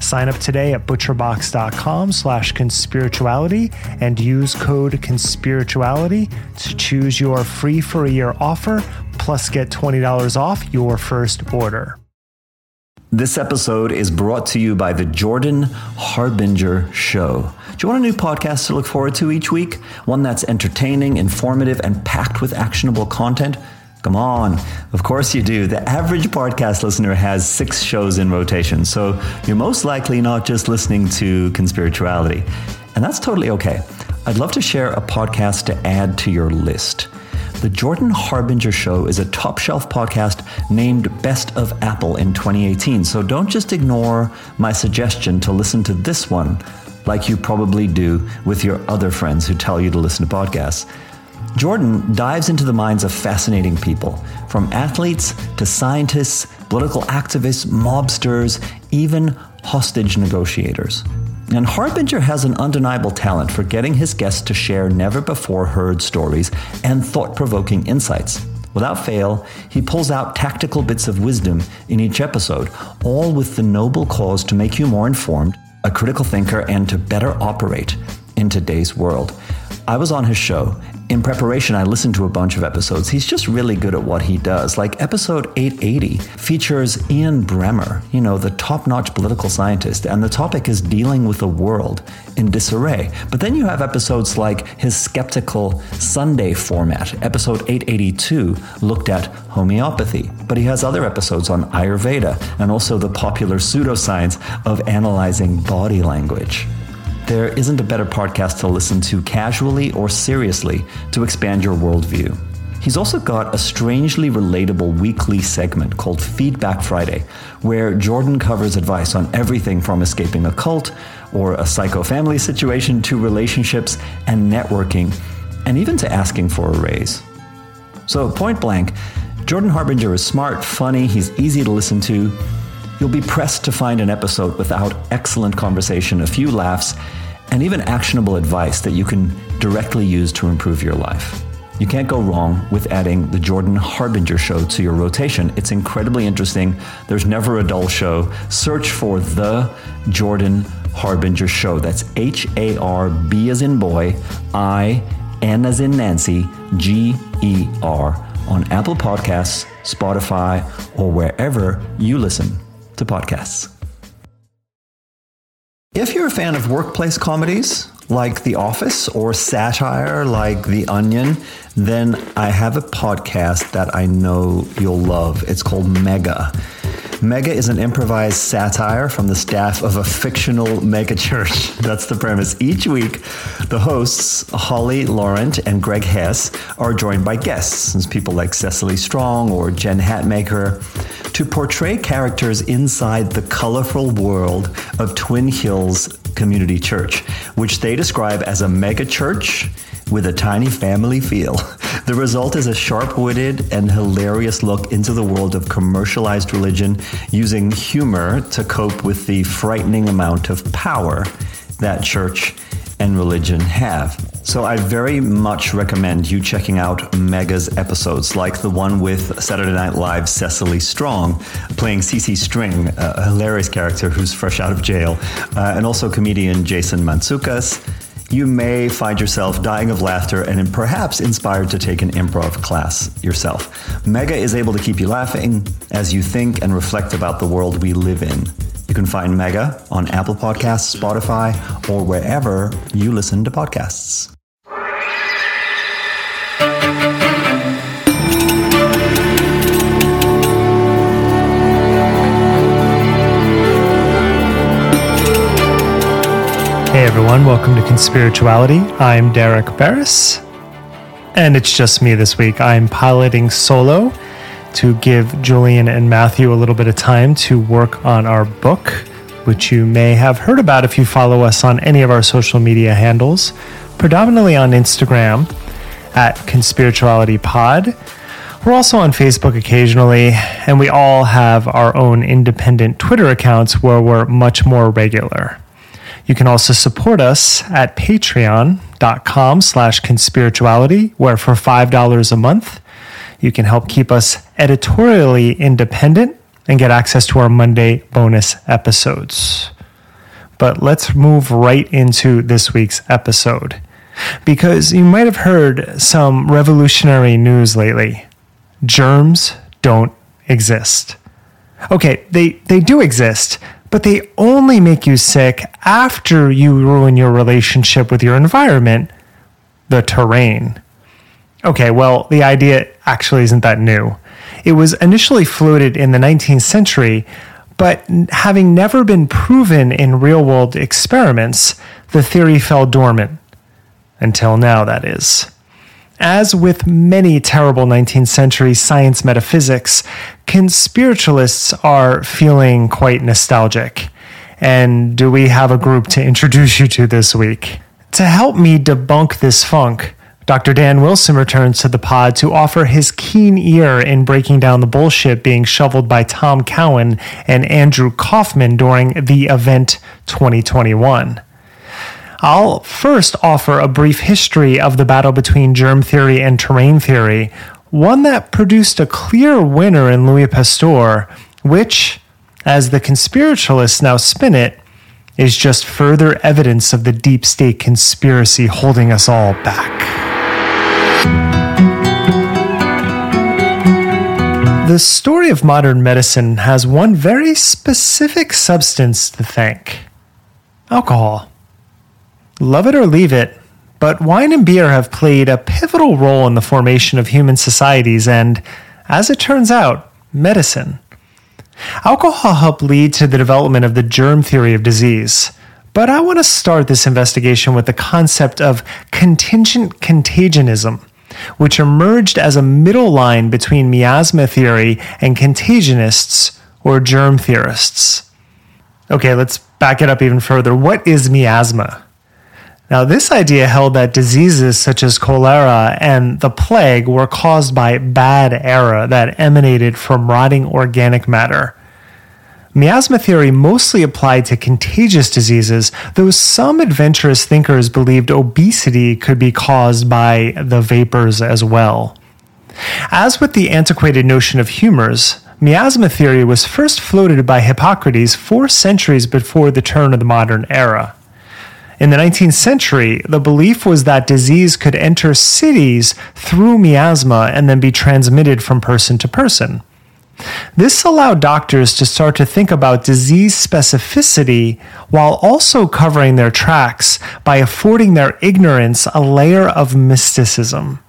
Sign up today at butcherbox.com slash conspirituality and use code conspirituality to choose your free for a year offer plus get $20 off your first order. This episode is brought to you by the Jordan Harbinger Show. Do you want a new podcast to look forward to each week? One that's entertaining, informative, and packed with actionable content? Come on. Of course you do. The average podcast listener has six shows in rotation, so you're most likely not just listening to Conspirituality. And that's totally okay. I'd love to share a podcast to add to your list. The Jordan Harbinger Show is a top shelf podcast named Best of Apple in 2018, so don't just ignore my suggestion to listen to this one like you probably do with your other friends who tell you to listen to podcasts. Jordan dives into the minds of fascinating people, from athletes to scientists, political activists, mobsters, even hostage negotiators. And Harbinger has an undeniable talent for getting his guests to share never before heard stories and thought provoking insights. Without fail, he pulls out tactical bits of wisdom in each episode, all with the noble cause to make you more informed, a critical thinker, and to better operate in today's world. I was on his show. In preparation, I listened to a bunch of episodes. He's just really good at what he does. Like episode 880 features Ian Bremmer, you know, the top notch political scientist, and the topic is dealing with a world in disarray. But then you have episodes like his skeptical Sunday format. Episode 882 looked at homeopathy, but he has other episodes on Ayurveda and also the popular pseudoscience of analyzing body language. There isn't a better podcast to listen to casually or seriously to expand your worldview. He's also got a strangely relatable weekly segment called Feedback Friday, where Jordan covers advice on everything from escaping a cult or a psycho family situation to relationships and networking, and even to asking for a raise. So, point blank, Jordan Harbinger is smart, funny, he's easy to listen to, You'll be pressed to find an episode without excellent conversation, a few laughs, and even actionable advice that you can directly use to improve your life. You can't go wrong with adding the Jordan Harbinger show to your rotation. It's incredibly interesting. There's never a dull show. Search for the Jordan Harbinger show. That's H A R B as in boy, I, N as in Nancy, G E R on Apple Podcasts, Spotify, or wherever you listen to podcasts. If you're a fan of workplace comedies like The Office or satire like The Onion, then I have a podcast that I know you'll love. It's called Mega. Mega is an improvised satire from the staff of a fictional megachurch. That's the premise. Each week, the hosts, Holly Laurent and Greg Hess, are joined by guests, people like Cecily Strong or Jen Hatmaker, to portray characters inside the colorful world of Twin Hills Community Church, which they describe as a mega church with a tiny family feel. The result is a sharp witted and hilarious look into the world of commercialized religion using humor to cope with the frightening amount of power that church and religion have. So I very much recommend you checking out Mega's episodes, like the one with Saturday Night Live's Cecily Strong playing CC String, a hilarious character who's fresh out of jail, uh, and also comedian Jason Mantzoukas you may find yourself dying of laughter and perhaps inspired to take an improv class yourself. Mega is able to keep you laughing as you think and reflect about the world we live in You can find Mega on Apple Podcasts, Spotify, or wherever you listen to podcasts. Hey everyone, welcome to Conspirituality. I'm Derek Beres, and it's just me this week. I'm piloting solo to give Julian and Matthew a little bit of time to work on our book, which you may have heard about if you follow us on any of our social media handles, predominantly on Instagram at Conspirituality Pod. We're also on Facebook occasionally, and we all have our own independent Twitter accounts where we're much more regular. You can also support us at patreon.com slash conspirituality, where for $5 a month, you can help keep us editorially independent and get access to our Monday bonus episodes. But let's move right into this week's episode. Because you might have heard some revolutionary news lately. Germs don't exist. Okay, they, they do exist, but they only make you sick after you ruin your relationship with your environment, the terrain. Okay, well, the idea actually isn't that new. It was initially floated in the 19th century, but having never been proven in real world experiments, the theory fell dormant. Until now, that is. As with many terrible 19th century science metaphysics, conspiritualists are feeling quite nostalgic. And do we have a group to introduce you to this week? To help me debunk this funk, Dr. Dan Wilson returns to the pod to offer his keen ear in breaking down the bullshit being shoveled by Tom Cowan and Andrew Kaufman during the event 2021. I'll first offer a brief history of the battle between germ theory and terrain theory, one that produced a clear winner in Louis Pasteur, which, as the conspiritualists now spin it, is just further evidence of the deep state conspiracy holding us all back. The story of modern medicine has one very specific substance to thank alcohol. Love it or leave it, but wine and beer have played a pivotal role in the formation of human societies and, as it turns out, medicine. Alcohol helped lead to the development of the germ theory of disease. But I want to start this investigation with the concept of contingent contagionism, which emerged as a middle line between miasma theory and contagionists or germ theorists. Okay, let's back it up even further. What is miasma? Now, this idea held that diseases such as cholera and the plague were caused by bad air that emanated from rotting organic matter. Miasma theory mostly applied to contagious diseases, though some adventurous thinkers believed obesity could be caused by the vapors as well. As with the antiquated notion of humors, miasma theory was first floated by Hippocrates four centuries before the turn of the modern era. In the 19th century, the belief was that disease could enter cities through miasma and then be transmitted from person to person. This allowed doctors to start to think about disease specificity while also covering their tracks by affording their ignorance a layer of mysticism.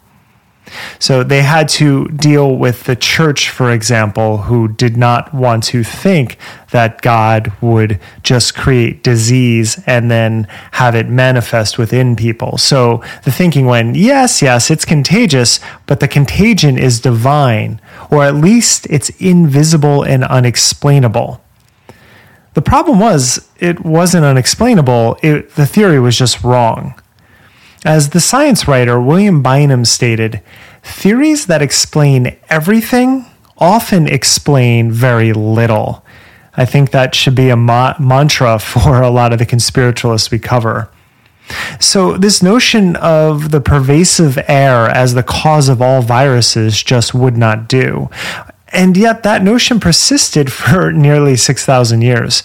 So they had to deal with the church, for example, who did not want to think that God would just create disease and then have it manifest within people. So the thinking went, yes, yes, it's contagious, but the contagion is divine, or at least it's invisible and unexplainable. The problem was, it wasn't unexplainable, it, the theory was just wrong. As the science writer William Bynum stated, theories that explain everything often explain very little. I think that should be a ma- mantra for a lot of the conspiritualists we cover. So, this notion of the pervasive air as the cause of all viruses just would not do. And yet, that notion persisted for nearly 6,000 years.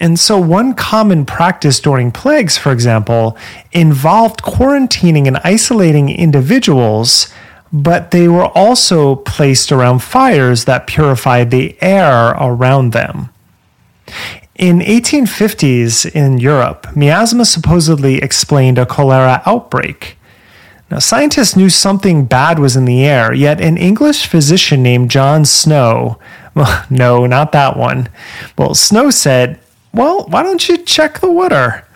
And so, one common practice during plagues, for example, involved quarantining and isolating individuals, but they were also placed around fires that purified the air around them. In 1850s in Europe, miasma supposedly explained a cholera outbreak. Now, scientists knew something bad was in the air, yet an English physician named John Snow, well, no, not that one. Well, Snow said, Well, why don't you check the water?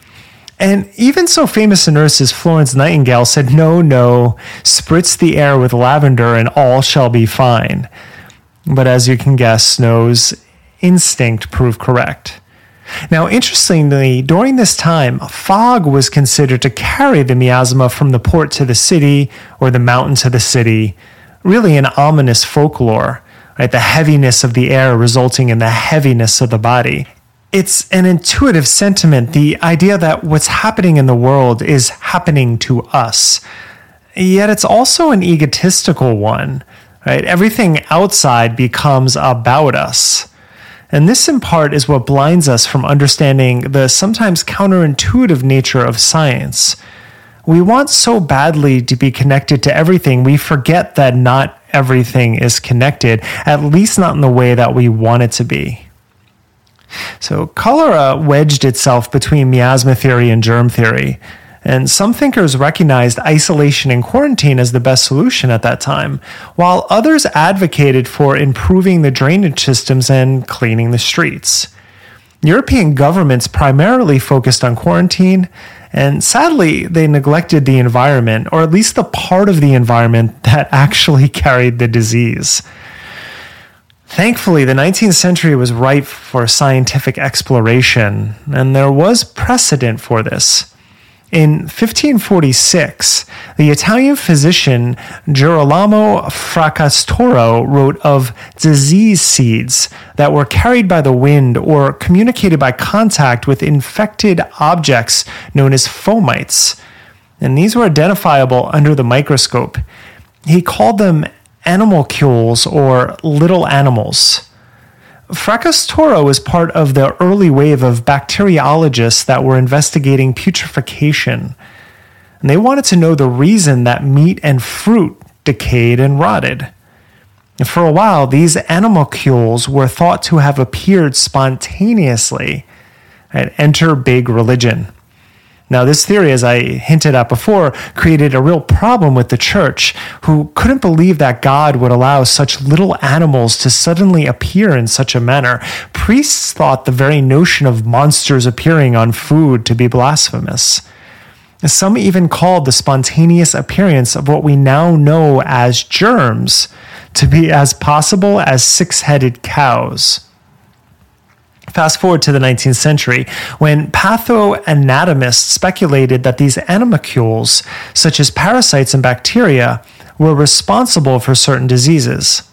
And even so famous a nurse as Florence Nightingale said, No, no, spritz the air with lavender and all shall be fine. But as you can guess, Snow's instinct proved correct. Now, interestingly, during this time, fog was considered to carry the miasma from the port to the city or the mountain to the city, really an ominous folklore, right? The heaviness of the air resulting in the heaviness of the body. It's an intuitive sentiment, the idea that what's happening in the world is happening to us. Yet it's also an egotistical one, right? Everything outside becomes about us. And this, in part, is what blinds us from understanding the sometimes counterintuitive nature of science. We want so badly to be connected to everything, we forget that not everything is connected, at least not in the way that we want it to be. So, cholera wedged itself between miasma theory and germ theory. And some thinkers recognized isolation and quarantine as the best solution at that time, while others advocated for improving the drainage systems and cleaning the streets. European governments primarily focused on quarantine, and sadly, they neglected the environment, or at least the part of the environment that actually carried the disease. Thankfully, the 19th century was ripe for scientific exploration, and there was precedent for this. In 1546, the Italian physician Girolamo Fracastoro wrote of disease seeds that were carried by the wind or communicated by contact with infected objects known as fomites. And these were identifiable under the microscope. He called them animalcules or little animals. Fracastoro was part of the early wave of bacteriologists that were investigating putrefaction. And they wanted to know the reason that meat and fruit decayed and rotted. And for a while, these animalcules were thought to have appeared spontaneously. And enter big religion. Now, this theory, as I hinted at before, created a real problem with the church, who couldn't believe that God would allow such little animals to suddenly appear in such a manner. Priests thought the very notion of monsters appearing on food to be blasphemous. Some even called the spontaneous appearance of what we now know as germs to be as possible as six headed cows. Fast forward to the 19th century, when pathoanatomists speculated that these animalcules, such as parasites and bacteria, were responsible for certain diseases.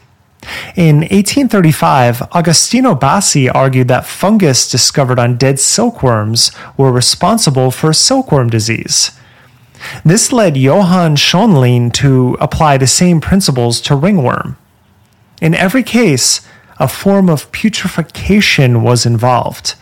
In 1835, Agostino Bassi argued that fungus discovered on dead silkworms were responsible for silkworm disease. This led Johann Schonlein to apply the same principles to ringworm. In every case, a form of putrefaction was involved.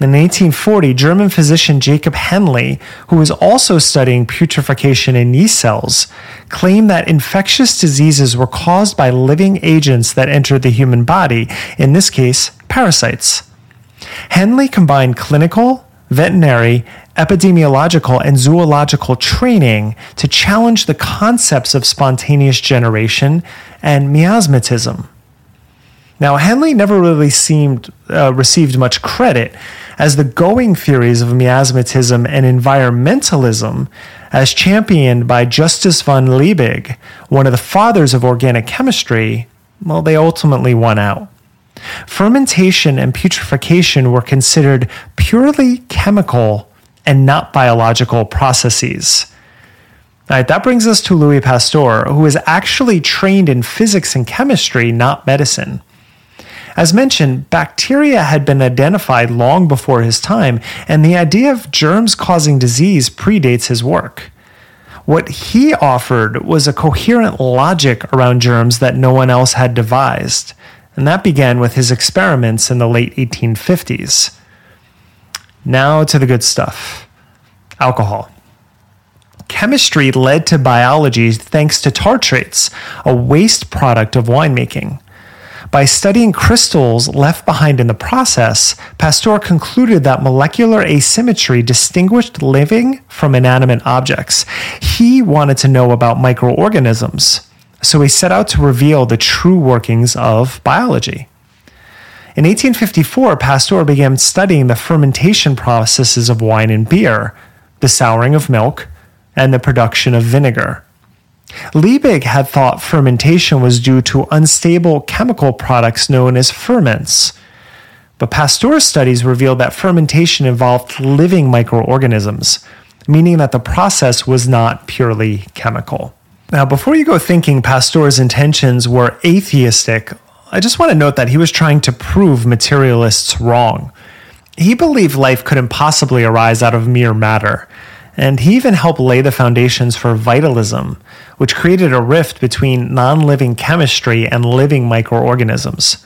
In 1840, German physician Jacob Henle, who was also studying putrefaction in yeast cells, claimed that infectious diseases were caused by living agents that entered the human body, in this case, parasites. Henle combined clinical, veterinary, epidemiological, and zoological training to challenge the concepts of spontaneous generation and miasmatism. Now, Henle never really seemed uh, received much credit, as the going theories of miasmatism and environmentalism, as championed by Justus von Liebig, one of the fathers of organic chemistry, well, they ultimately won out. Fermentation and putrefaction were considered purely chemical and not biological processes. All right, that brings us to Louis Pasteur, who was actually trained in physics and chemistry, not medicine. As mentioned, bacteria had been identified long before his time, and the idea of germs causing disease predates his work. What he offered was a coherent logic around germs that no one else had devised, and that began with his experiments in the late 1850s. Now to the good stuff alcohol. Chemistry led to biology thanks to tartrates, a waste product of winemaking. By studying crystals left behind in the process, Pasteur concluded that molecular asymmetry distinguished living from inanimate objects. He wanted to know about microorganisms, so he set out to reveal the true workings of biology. In 1854, Pasteur began studying the fermentation processes of wine and beer, the souring of milk, and the production of vinegar. Liebig had thought fermentation was due to unstable chemical products known as ferments. But Pasteur's studies revealed that fermentation involved living microorganisms, meaning that the process was not purely chemical. Now, before you go thinking Pasteur's intentions were atheistic, I just want to note that he was trying to prove materialists wrong. He believed life couldn't possibly arise out of mere matter, and he even helped lay the foundations for vitalism, which created a rift between non living chemistry and living microorganisms.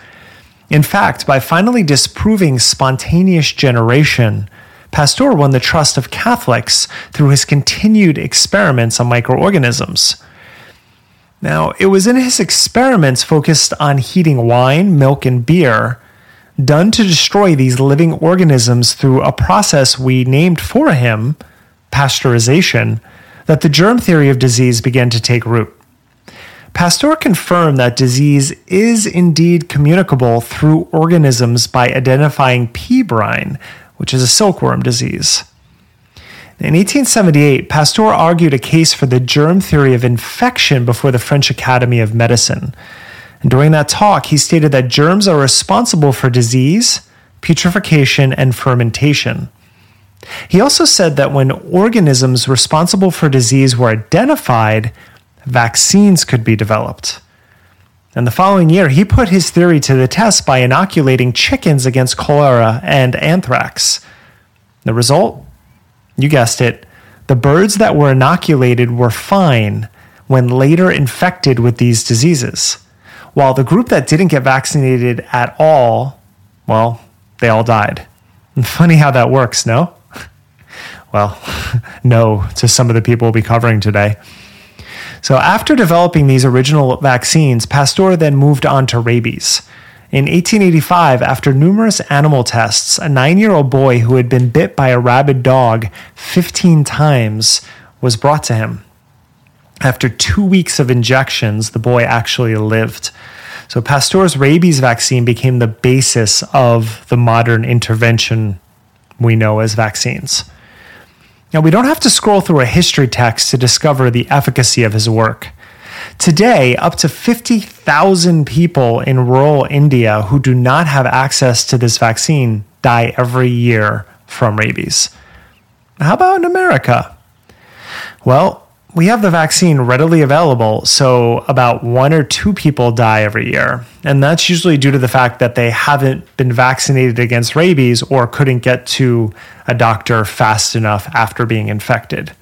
In fact, by finally disproving spontaneous generation, Pasteur won the trust of Catholics through his continued experiments on microorganisms. Now, it was in his experiments focused on heating wine, milk, and beer, done to destroy these living organisms through a process we named for him pasteurization, that the germ theory of disease began to take root. Pasteur confirmed that disease is indeed communicable through organisms by identifying pébrine, which is a silkworm disease. In 1878, Pasteur argued a case for the germ theory of infection before the French Academy of Medicine. And during that talk, he stated that germs are responsible for disease, putrefaction, and fermentation. He also said that when organisms responsible for disease were identified, vaccines could be developed. And the following year, he put his theory to the test by inoculating chickens against cholera and anthrax. The result? You guessed it. The birds that were inoculated were fine when later infected with these diseases, while the group that didn't get vaccinated at all, well, they all died. Funny how that works, no? Well, no to some of the people we'll be covering today. So, after developing these original vaccines, Pasteur then moved on to rabies. In 1885, after numerous animal tests, a nine year old boy who had been bit by a rabid dog 15 times was brought to him. After two weeks of injections, the boy actually lived. So, Pasteur's rabies vaccine became the basis of the modern intervention we know as vaccines. Now, we don't have to scroll through a history text to discover the efficacy of his work. Today, up to 50,000 people in rural India who do not have access to this vaccine die every year from rabies. How about in America? Well, we have the vaccine readily available, so about one or two people die every year. And that's usually due to the fact that they haven't been vaccinated against rabies or couldn't get to a doctor fast enough after being infected.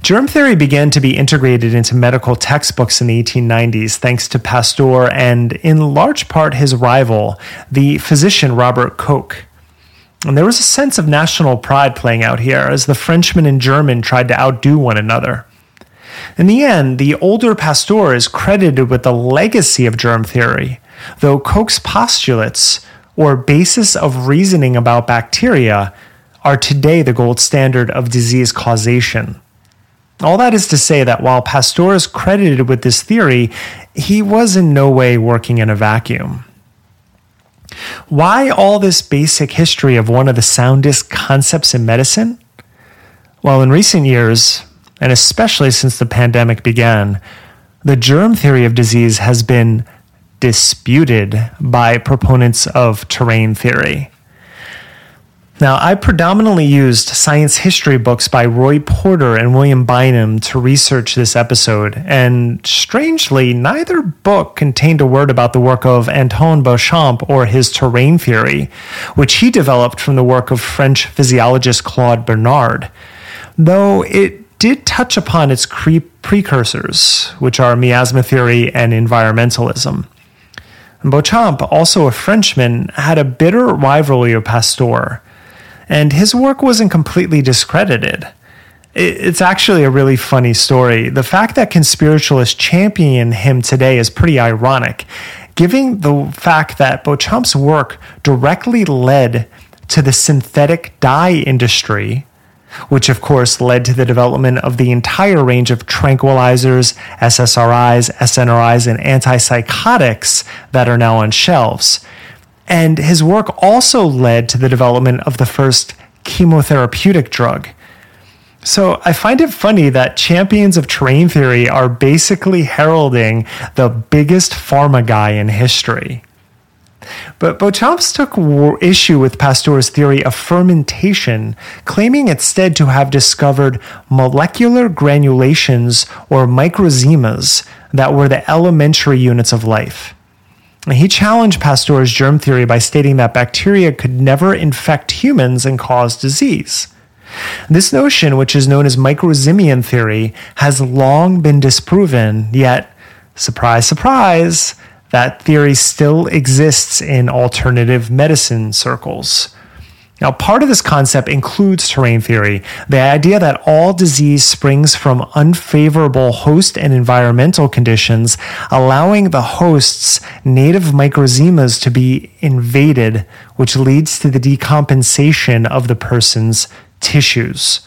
Germ theory began to be integrated into medical textbooks in the 1890s thanks to Pasteur and, in large part, his rival, the physician Robert Koch. And there was a sense of national pride playing out here as the Frenchman and German tried to outdo one another. In the end, the older Pasteur is credited with the legacy of germ theory, though Koch's postulates, or basis of reasoning about bacteria, are today the gold standard of disease causation. All that is to say that while Pasteur is credited with this theory, he was in no way working in a vacuum. Why all this basic history of one of the soundest concepts in medicine? Well, in recent years, and especially since the pandemic began, the germ theory of disease has been disputed by proponents of terrain theory. Now, I predominantly used science history books by Roy Porter and William Bynum to research this episode, and strangely, neither book contained a word about the work of Antoine Béchamp or his terrain theory, which he developed from the work of French physiologist Claude Bernard, though it did touch upon its precursors, which are miasma theory and environmentalism. Béchamp, also a Frenchman, had a bitter rivalry with Pasteur and his work wasn't completely discredited. It's actually a really funny story. The fact that conspiritualists champion him today is pretty ironic, given the fact that Béchamp's work directly led to the synthetic dye industry, which of course led to the development of the entire range of tranquilizers, SSRIs, SNRIs, and antipsychotics that are now on shelves. And his work also led to the development of the first chemotherapeutic drug. So I find it funny that champions of terrain theory are basically heralding the biggest pharma guy in history. But Béchamps took issue with Pasteur's theory of fermentation, claiming instead to have discovered molecular granulations or microzymas that were the elementary units of life. He challenged Pasteur's germ theory by stating that bacteria could never infect humans and cause disease. This notion, which is known as microzymian theory, has long been disproven, yet, surprise, surprise, that theory still exists in alternative medicine circles. Now, part of this concept includes terrain theory, the idea that all disease springs from unfavorable host and environmental conditions, allowing the host's native microzymas to be invaded, which leads to the decompensation of the person's tissues.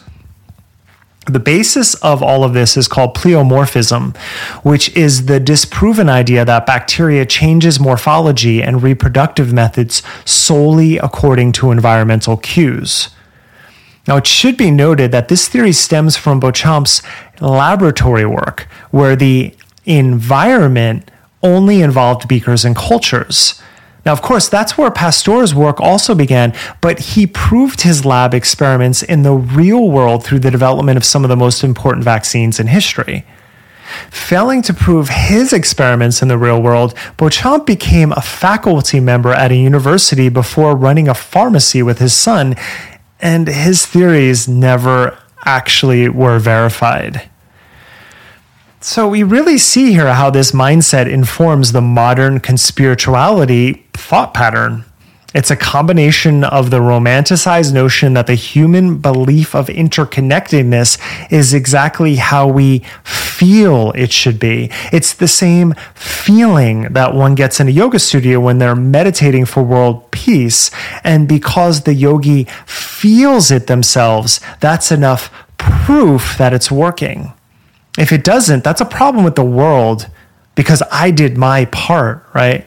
The basis of all of this is called pleomorphism, which is the disproven idea that bacteria changes morphology and reproductive methods solely according to environmental cues. Now, it should be noted that this theory stems from Béchamp's laboratory work, where the environment only involved beakers and cultures. Now, of course, that's where Pasteur's work also began, but he proved his lab experiments in the real world through the development of some of the most important vaccines in history. Failing to prove his experiments in the real world, Béchamp became a faculty member at a university before running a pharmacy with his son, and his theories never actually were verified. So we really see here how this mindset informs the modern conspirituality thought pattern. It's a combination of the romanticized notion that the human belief of interconnectedness is exactly how we feel it should be. It's the same feeling that one gets in a yoga studio when they're meditating for world peace. And because the yogi feels it themselves, that's enough proof that it's working. If it doesn't, that's a problem with the world because I did my part, right?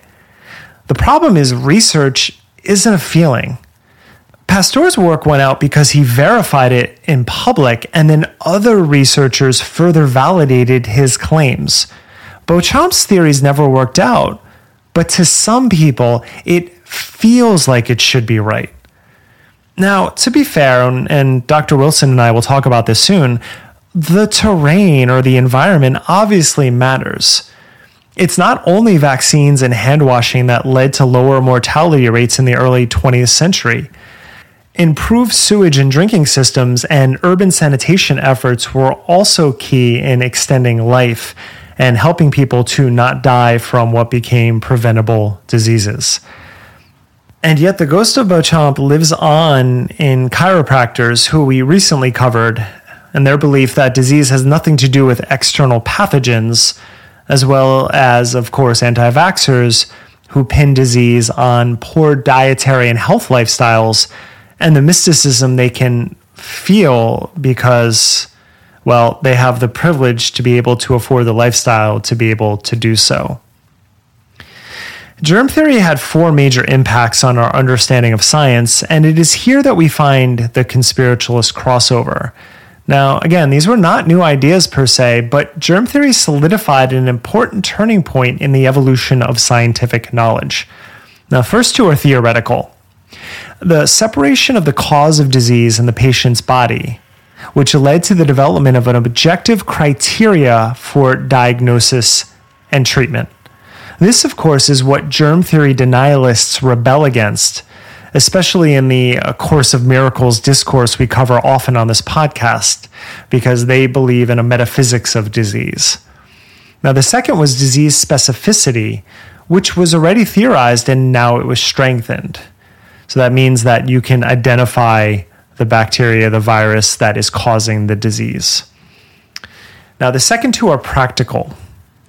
The problem is research isn't a feeling. Pasteur's work went out because he verified it in public, and then other researchers further validated his claims. Béchamp's theories never worked out, but to some people, it feels like it should be right. Now, to be fair, and Dr. Wilson and I will talk about this soon, the terrain or the environment obviously matters. It's not only vaccines and hand washing that led to lower mortality rates in the early 20th century. Improved sewage and drinking systems and urban sanitation efforts were also key in extending life and helping people to not die from what became preventable diseases. And yet, the ghost of Béchamp lives on in chiropractors who we recently covered and their belief that disease has nothing to do with external pathogens, as well as, of course, anti vaxxers who pin disease on poor dietary and health lifestyles and the mysticism they can feel because, well, they have the privilege to be able to afford the lifestyle to be able to do so. Germ theory had four major impacts on our understanding of science, and it is here that we find the conspiritualist crossover. Now, again, these were not new ideas per se, but germ theory solidified an important turning point in the evolution of scientific knowledge. Now, first two are theoretical. The separation of the cause of disease in the patient's body, which led to the development of an objective criteria for diagnosis and treatment. This, of course, is what germ theory denialists rebel against especially in the uh, Course of Miracles discourse we cover often on this podcast, because they believe in a metaphysics of disease. Now, the second was disease specificity, which was already theorized and now it was strengthened. So that means that you can identify the bacteria, the virus that is causing the disease. Now, the second two are practical.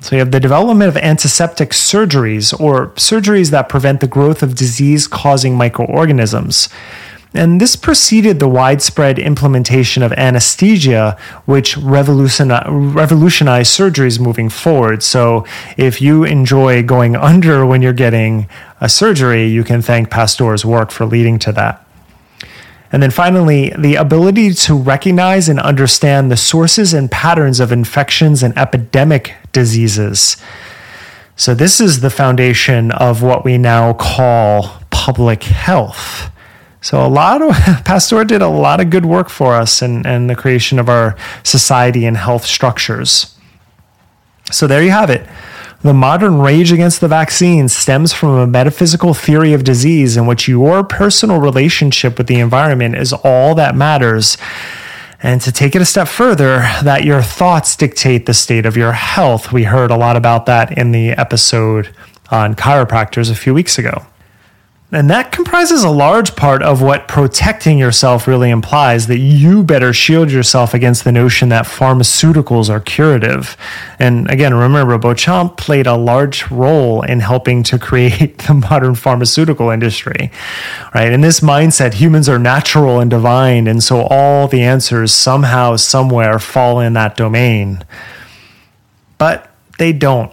So you have the development of antiseptic surgeries or surgeries that prevent the growth of disease causing microorganisms. And this preceded the widespread implementation of anesthesia, which revolutionized surgeries moving forward. So, if you enjoy going under when you're getting a surgery, you can thank Pasteur's work for leading to that. And then finally, the ability to recognize and understand the sources and patterns of infections and epidemic diseases. So, this is the foundation of what we now call public health. So a lot of Pasteur did a lot of good work for us and and the creation of our society and health structures. So there you have it. The modern rage against the vaccine stems from a metaphysical theory of disease in which your personal relationship with the environment is all that matters. And to take it a step further, that your thoughts dictate the state of your health. We heard a lot about that in the episode on chiropractors a few weeks ago. And that comprises a large part of what protecting yourself really implies that you better shield yourself against the notion that pharmaceuticals are curative. And again, remember, Béchamp played a large role in helping to create the modern pharmaceutical industry, right? In this mindset, humans are natural and divine. And so all the answers somehow, somewhere fall in that domain. But they don't.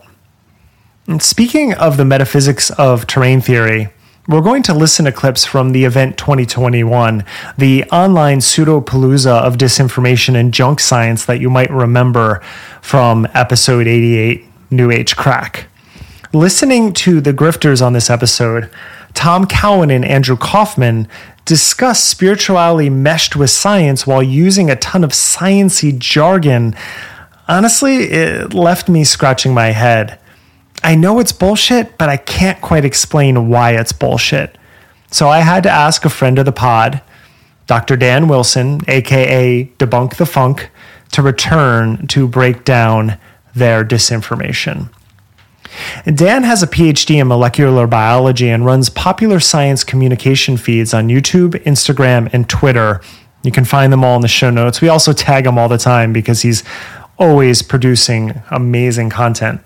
And speaking of the metaphysics of terrain theory, we're going to listen to clips from the event 2021, the online pseudopalooza of disinformation and junk science that you might remember from episode 88, New Age Crack. Listening to the grifters on this episode, Tom Cowan and Andrew Kaufman discuss spirituality meshed with science while using a ton of sciency jargon. Honestly, it left me scratching my head. I know it's bullshit, but I can't quite explain why it's bullshit. So I had to ask a friend of the pod, Dr. Dan Wilson, aka Debunk the Funk, to return to break down their disinformation. Dan has a PhD in molecular biology and runs popular science communication feeds on YouTube, Instagram, and Twitter. You can find them all in the show notes. We also tag him all the time because he's always producing amazing content.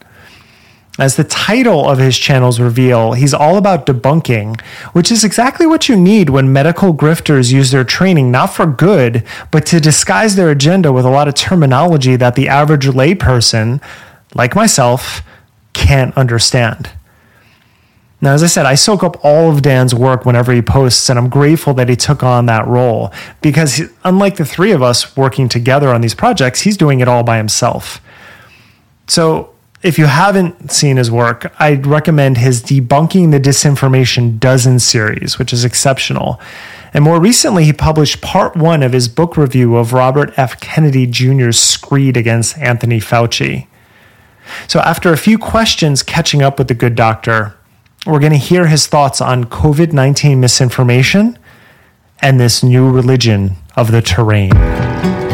As the title of his channels reveal, he's all about debunking, which is exactly what you need when medical grifters use their training not for good, but to disguise their agenda with a lot of terminology that the average layperson, like myself, can't understand. Now, as I said, I soak up all of Dan's work whenever he posts, and I'm grateful that he took on that role because, unlike the three of us working together on these projects, he's doing it all by himself. So, if you haven't seen his work, I'd recommend his Debunking the Disinformation Dozen series, which is exceptional. And more recently, he published part one of his book review of Robert F. Kennedy Jr.'s screed against Anthony Fauci. So, after a few questions catching up with the good doctor, we're going to hear his thoughts on COVID 19 misinformation and this new religion of the terrain.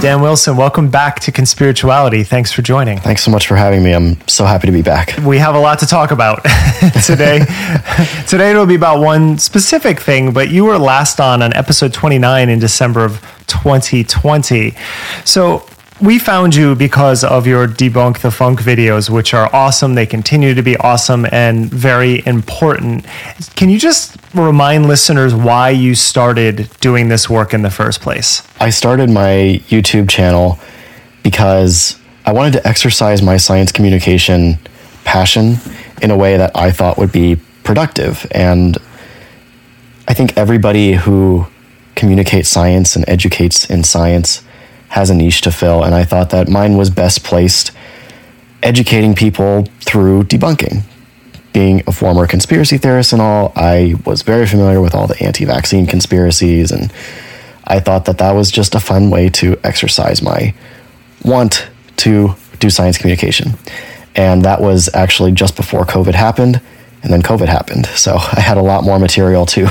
Dan Wilson, welcome back to Conspirituality. Thanks for joining. Thanks so much for having me. I'm so happy to be back. We have a lot to talk about today. today it'll be about one specific thing, but you were last on on episode 29 in December of 2020. So we found you because of your debunk the funk videos which are awesome. They continue to be awesome and very important. Can you just remind listeners why you started doing this work in the first place? I started my youtube channel because i wanted to exercise my science communication passion in a way that i thought would be productive. And i think everybody who communicates science and educates in science has a niche to fill, and I thought that mine was best placed educating people through debunking. Being a former conspiracy theorist and all, I was very familiar with all the anti vaccine conspiracies, and I thought that that was just a fun way to exercise my want to do science communication. And that was actually just before COVID happened, and then COVID happened. So I had a lot more material to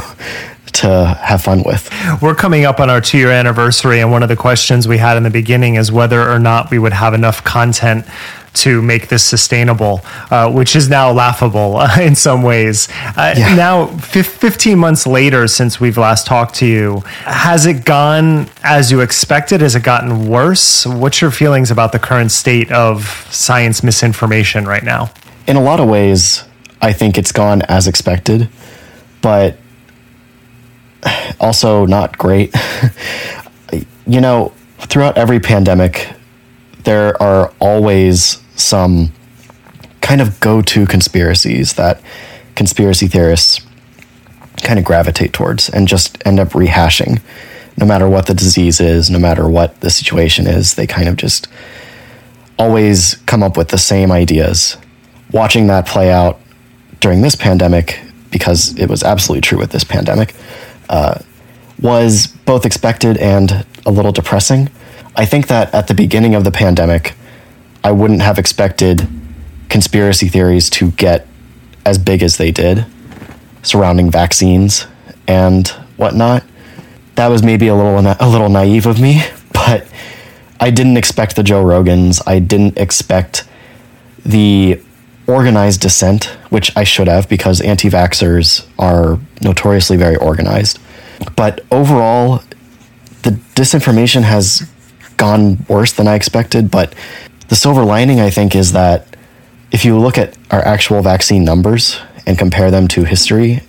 to have fun with. We're coming up on our two year anniversary, and one of the questions we had in the beginning is whether or not we would have enough content to make this sustainable, uh, which is now laughable uh, in some ways. Uh, yeah. Now, f- 15 months later since we've last talked to you, has it gone as you expected? Has it gotten worse? What's your feelings about the current state of science misinformation right now? In a lot of ways, I think it's gone as expected, but also not great. you know, throughout every pandemic, there are always some kind of go to conspiracies that conspiracy theorists kind of gravitate towards and just end up rehashing. No matter what the disease is, no matter what the situation is, they kind of just always come up with the same ideas. Watching that play out during this pandemic, because it was absolutely true with this pandemic, uh, was both expected and a little depressing. I think that at the beginning of the pandemic, I wouldn't have expected conspiracy theories to get as big as they did surrounding vaccines and whatnot. That was maybe a little a little naive of me, but I didn't expect the Joe Rogans. I didn't expect the organized dissent, which I should have because anti vaxxers are notoriously very organized. But overall, the disinformation has gone worse than I expected. But the silver lining, I think, is that if you look at our actual vaccine numbers and compare them to history,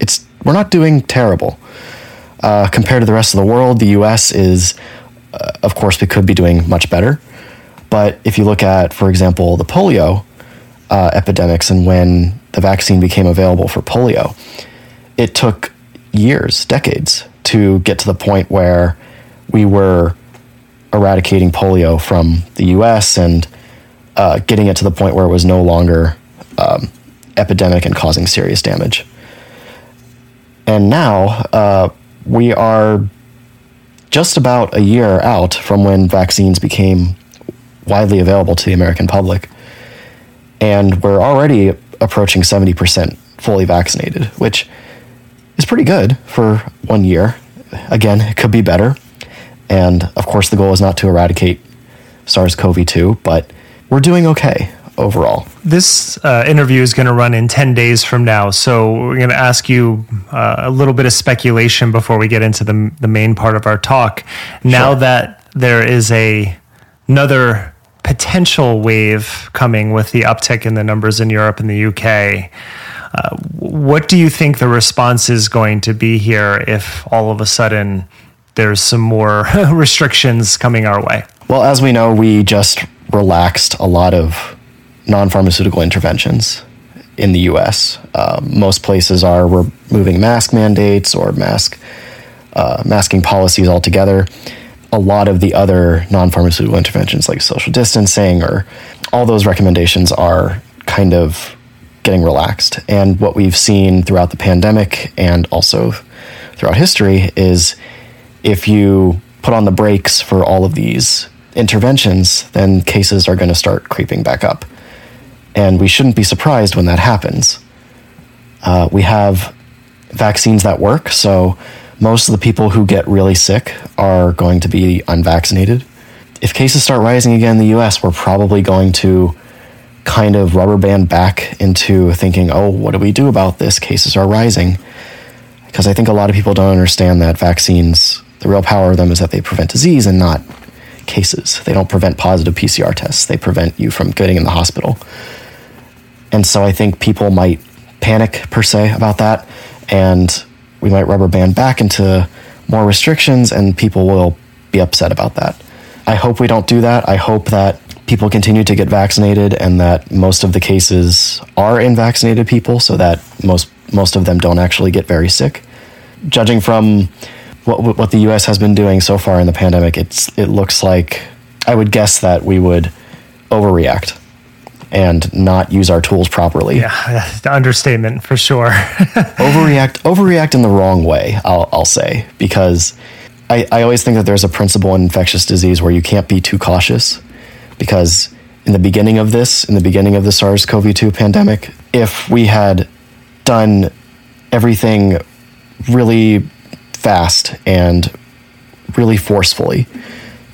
it's we're not doing terrible. Uh, compared to the rest of the world, the U.S. is, uh, of course, we could be doing much better. But if you look at, for example, the polio uh, epidemics and when the vaccine became available for polio, it took years, decades, to get to the point where we were eradicating polio from the US and uh, getting it to the point where it was no longer um, epidemic and causing serious damage. And now uh, we are just about a year out from when vaccines became widely available to the American public. And we're already approaching 70% fully vaccinated, which is pretty good for one year. Again, it could be better. And of course, the goal is not to eradicate SARS CoV 2, but we're doing okay overall. This uh, interview is going to run in 10 days from now. So we're going to ask you uh, a little bit of speculation before we get into the, the main part of our talk. Now sure. that there is a another potential wave coming with the uptick in the numbers in Europe and the UK, uh, what do you think the response is going to be here if all of a sudden there's some more restrictions coming our way? Well, as we know, we just relaxed a lot of non pharmaceutical interventions in the US. Uh, most places are removing mask mandates or mask uh, masking policies altogether. A lot of the other non pharmaceutical interventions, like social distancing or all those recommendations, are kind of getting relaxed. And what we've seen throughout the pandemic and also throughout history is if you put on the brakes for all of these interventions, then cases are going to start creeping back up. And we shouldn't be surprised when that happens. Uh, we have vaccines that work, so most of the people who get really sick are going to be unvaccinated. If cases start rising again in the US, we're probably going to kind of rubber band back into thinking, oh, what do we do about this? Cases are rising. Because I think a lot of people don't understand that vaccines the real power of them is that they prevent disease and not cases. They don't prevent positive PCR tests, they prevent you from getting in the hospital. And so I think people might panic per se about that, and we might rubber band back into more restrictions, and people will be upset about that. I hope we don't do that. I hope that people continue to get vaccinated and that most of the cases are in vaccinated people so that most most of them don't actually get very sick. Judging from what what the U.S. has been doing so far in the pandemic, it's it looks like I would guess that we would overreact and not use our tools properly. Yeah, understatement for sure. overreact, overreact in the wrong way. I'll I'll say because I I always think that there's a principle in infectious disease where you can't be too cautious because in the beginning of this, in the beginning of the SARS-CoV-2 pandemic, if we had done everything really fast and really forcefully,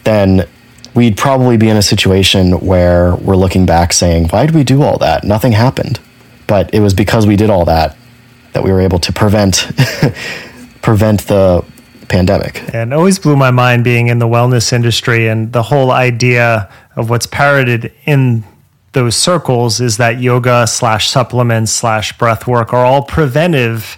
then we'd probably be in a situation where we're looking back saying, why did we do all that? Nothing happened. But it was because we did all that that we were able to prevent prevent the pandemic. And always blew my mind being in the wellness industry and the whole idea of what's parroted in those circles is that yoga slash supplements slash breath work are all preventive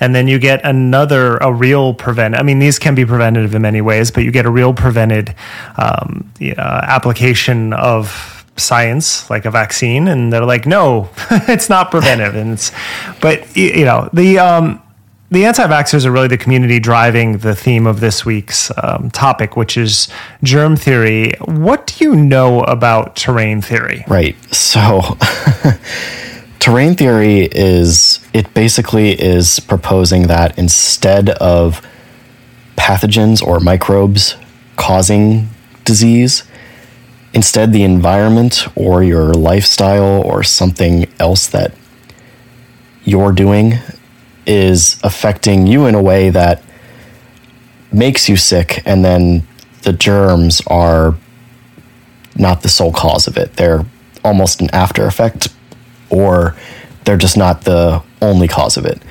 and then you get another a real prevent i mean these can be preventative in many ways but you get a real prevented um, uh, application of science like a vaccine and they're like no it's not preventive and it's but you know the um, the anti-vaxxers are really the community driving the theme of this week's um, topic, which is germ theory. What do you know about terrain theory? Right. So, terrain theory is it basically is proposing that instead of pathogens or microbes causing disease, instead the environment or your lifestyle or something else that you're doing is affecting you in a way that makes you sick, and then the germs are not the sole cause of it. They're almost an after effect, or they're just not the only cause of it.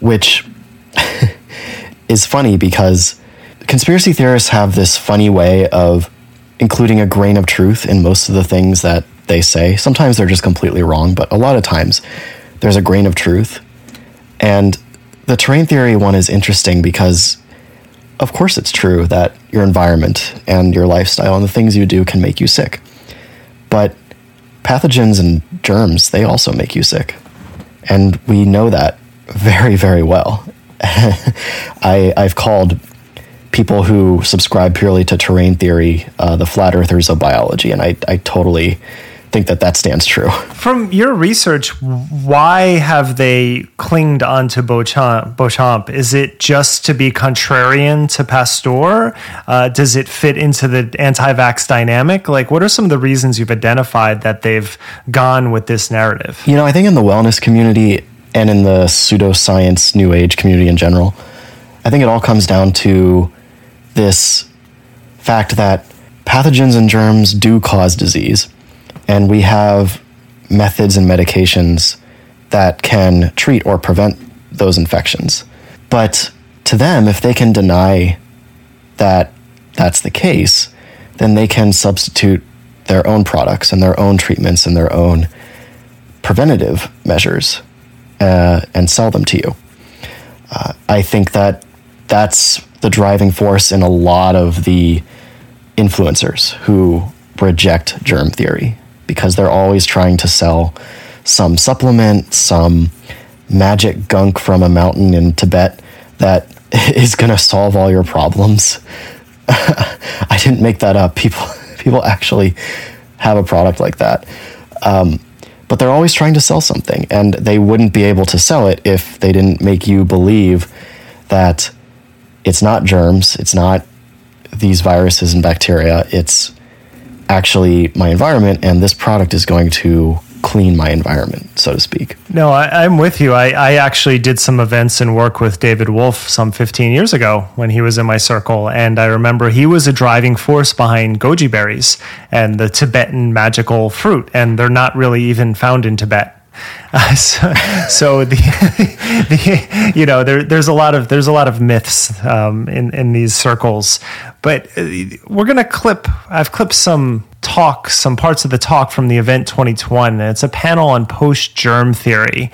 Which is funny because conspiracy theorists have this funny way of including a grain of truth in most of the things that they say. Sometimes they're just completely wrong, but a lot of times there's a grain of truth. And the terrain theory one is interesting because, of course, it's true that your environment and your lifestyle and the things you do can make you sick. But pathogens and germs, they also make you sick. And we know that very, very well. I, I've called people who subscribe purely to terrain theory uh, the flat earthers of biology, and I, I totally think that that stands true. From your research, why have they clinged onto Béchamp? Béchamp? Is it just to be contrarian to Pasteur? Uh, does it fit into the anti-vax dynamic? Like, what are some of the reasons you've identified that they've gone with this narrative? You know, I think in the wellness community and in the pseudoscience new age community in general, I think it all comes down to this fact that pathogens and germs do cause disease and we have methods and medications that can treat or prevent those infections. But to them, if they can deny that that's the case, then they can substitute their own products and their own treatments and their own preventative measures uh, and sell them to you. Uh, I think that that's the driving force in a lot of the influencers who reject germ theory because they're always trying to sell some supplement, some magic gunk from a mountain in Tibet that is going to solve all your problems. I didn't make that up. People people actually have a product like that. Um, but they're always trying to sell something, and they wouldn't be able to sell it if they didn't make you believe that it's not germs, it's not these viruses and bacteria, it's actually my environment, and this product is going to clean my environment, so to speak. No, I, am with you. I, I, actually did some events and work with David Wolfe some 15 years ago when he was in my circle. And I remember he was a driving force behind goji berries and the Tibetan magical fruit. And they're not really even found in Tibet. Uh, so, so, the, the you know there, there's a lot of there's a lot of myths um, in in these circles, but uh, we're gonna clip. I've clipped some talk, some parts of the talk from the event 2021. And it's a panel on post germ theory.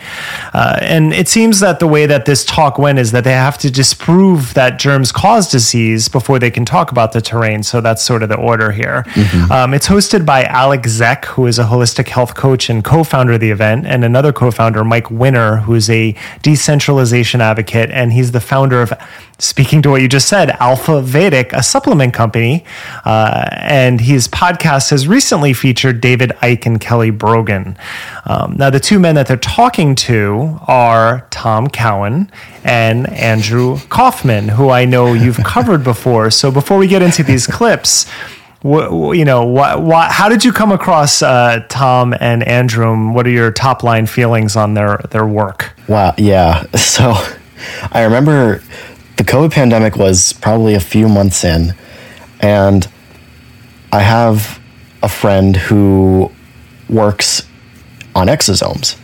Uh, and it seems that the way that this talk went is that they have to disprove that germs cause disease before they can talk about the terrain. So that's sort of the order here. Mm-hmm. Um, it's hosted by Alec Zeck, who is a holistic health coach and co founder of the event, and another co founder, Mike Winner, who's a decentralization advocate. And he's the founder of speaking to what you just said, Alpha Vedic, a supplement company, uh, and his podcast has recently featured David Icke and Kelly Brogan. Um, now, the two men that they're talking to are Tom Cowan and Andrew Kaufman, who I know you've covered before. So, before we get into these clips, you know, what, what, how did you come across uh, Tom and Andrew? What are your top line feelings on their their work? Wow, yeah. So, I remember the COVID pandemic was probably a few months in, and I have a friend who works on exosomes.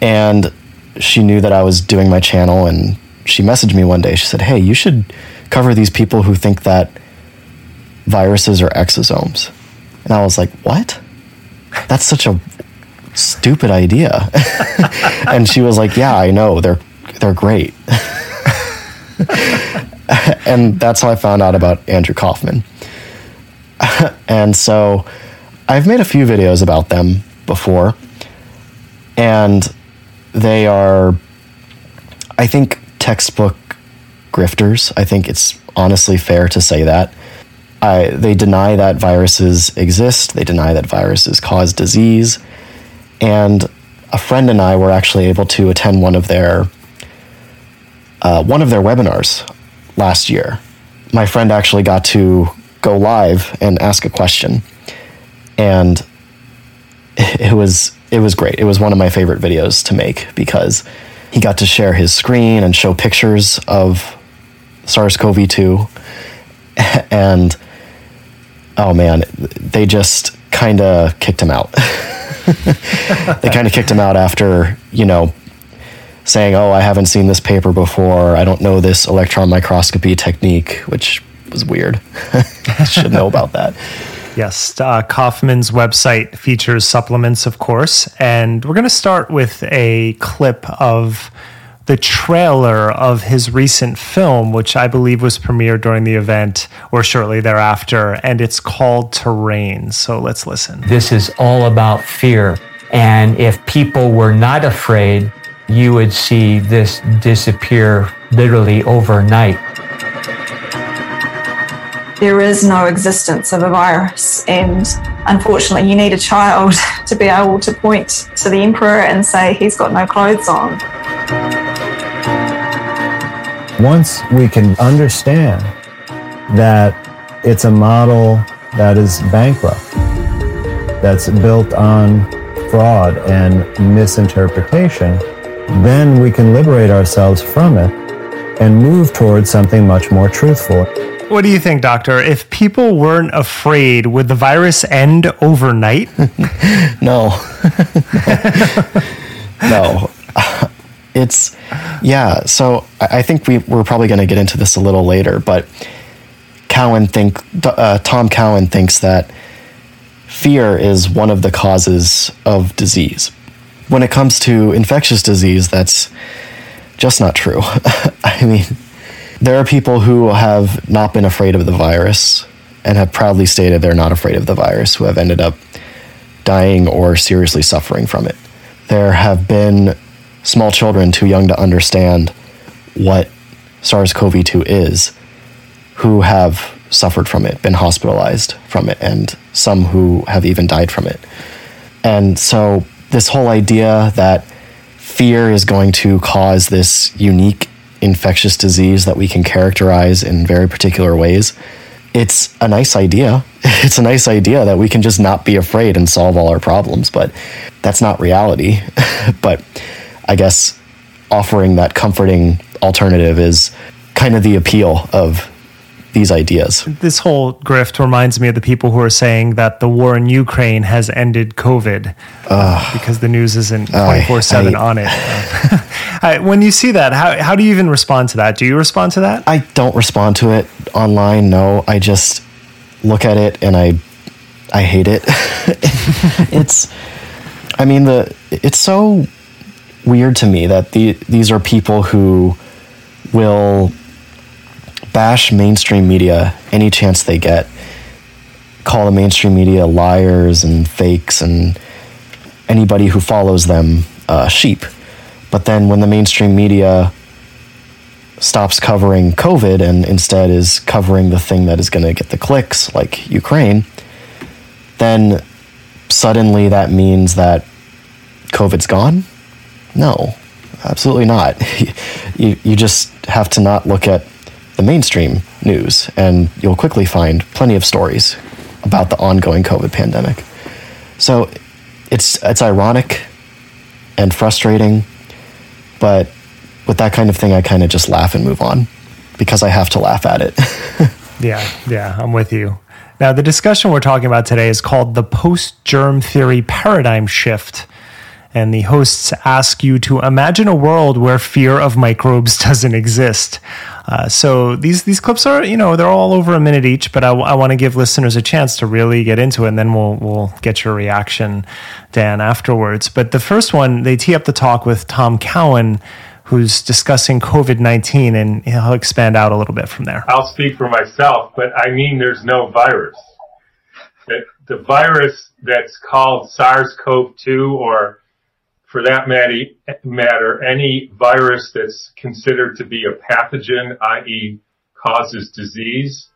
And she knew that I was doing my channel and she messaged me one day. She said, Hey, you should cover these people who think that viruses are exosomes. And I was like, What? That's such a stupid idea. and she was like, Yeah, I know. They're they're great. and that's how I found out about Andrew Kaufman. and so I've made a few videos about them before. And they are, I think, textbook grifters. I think it's honestly fair to say that. I, they deny that viruses exist, they deny that viruses cause disease. And a friend and I were actually able to attend one of their uh, one of their webinars last year. My friend actually got to go live and ask a question, and it was it was great. It was one of my favorite videos to make because he got to share his screen and show pictures of SARS-CoV-2 and oh man, they just kind of kicked him out. they kind of kicked him out after, you know, saying, "Oh, I haven't seen this paper before. I don't know this electron microscopy technique," which was weird. I should know about that. Yes, uh, Kaufman's website features supplements, of course, and we're going to start with a clip of the trailer of his recent film, which I believe was premiered during the event or shortly thereafter, and it's called Terrain. So let's listen. This is all about fear. And if people were not afraid, you would see this disappear literally overnight. There is no existence of a virus, and unfortunately, you need a child to be able to point to the emperor and say he's got no clothes on. Once we can understand that it's a model that is bankrupt, that's built on fraud and misinterpretation, then we can liberate ourselves from it and move towards something much more truthful. What do you think, Doctor? If people weren't afraid, would the virus end overnight? no. no. It's, yeah. So I think we, we're probably going to get into this a little later, but Cowan think, uh, Tom Cowan thinks that fear is one of the causes of disease. When it comes to infectious disease, that's just not true. I mean, there are people who have not been afraid of the virus and have proudly stated they're not afraid of the virus who have ended up dying or seriously suffering from it. There have been small children too young to understand what SARS CoV 2 is who have suffered from it, been hospitalized from it, and some who have even died from it. And so, this whole idea that fear is going to cause this unique infectious disease that we can characterize in very particular ways. It's a nice idea. It's a nice idea that we can just not be afraid and solve all our problems, but that's not reality. but I guess offering that comforting alternative is kind of the appeal of these ideas. This whole grift reminds me of the people who are saying that the war in Ukraine has ended COVID uh, because the news isn't 24 7 on it. I, when you see that, how, how do you even respond to that? Do you respond to that? I don't respond to it online, no. I just look at it and I, I hate it. it's, I mean, the it's so weird to me that the, these are people who will bash mainstream media any chance they get, call the mainstream media liars and fakes and anybody who follows them uh, sheep. But then when the mainstream media stops covering COVID and instead is covering the thing that is going to get the clicks, like Ukraine, then suddenly that means that COVID's gone? No, absolutely not. you, you just have to not look at the mainstream news, and you'll quickly find plenty of stories about the ongoing COVID pandemic. So it's it's ironic and frustrating, but with that kind of thing, I kind of just laugh and move on because I have to laugh at it. yeah, yeah, I'm with you. Now, the discussion we're talking about today is called the post germ theory paradigm shift. And the hosts ask you to imagine a world where fear of microbes doesn't exist. Uh, so these these clips are, you know, they're all over a minute each, but I, I want to give listeners a chance to really get into it, and then we'll we'll get your reaction, Dan, afterwards. But the first one, they tee up the talk with Tom Cowan, who's discussing COVID nineteen, and he'll expand out a little bit from there. I'll speak for myself, but I mean, there's no virus. The, the virus that's called SARS-CoV-2 or for that matter, any virus that's considered to be a pathogen, i.e. causes disease,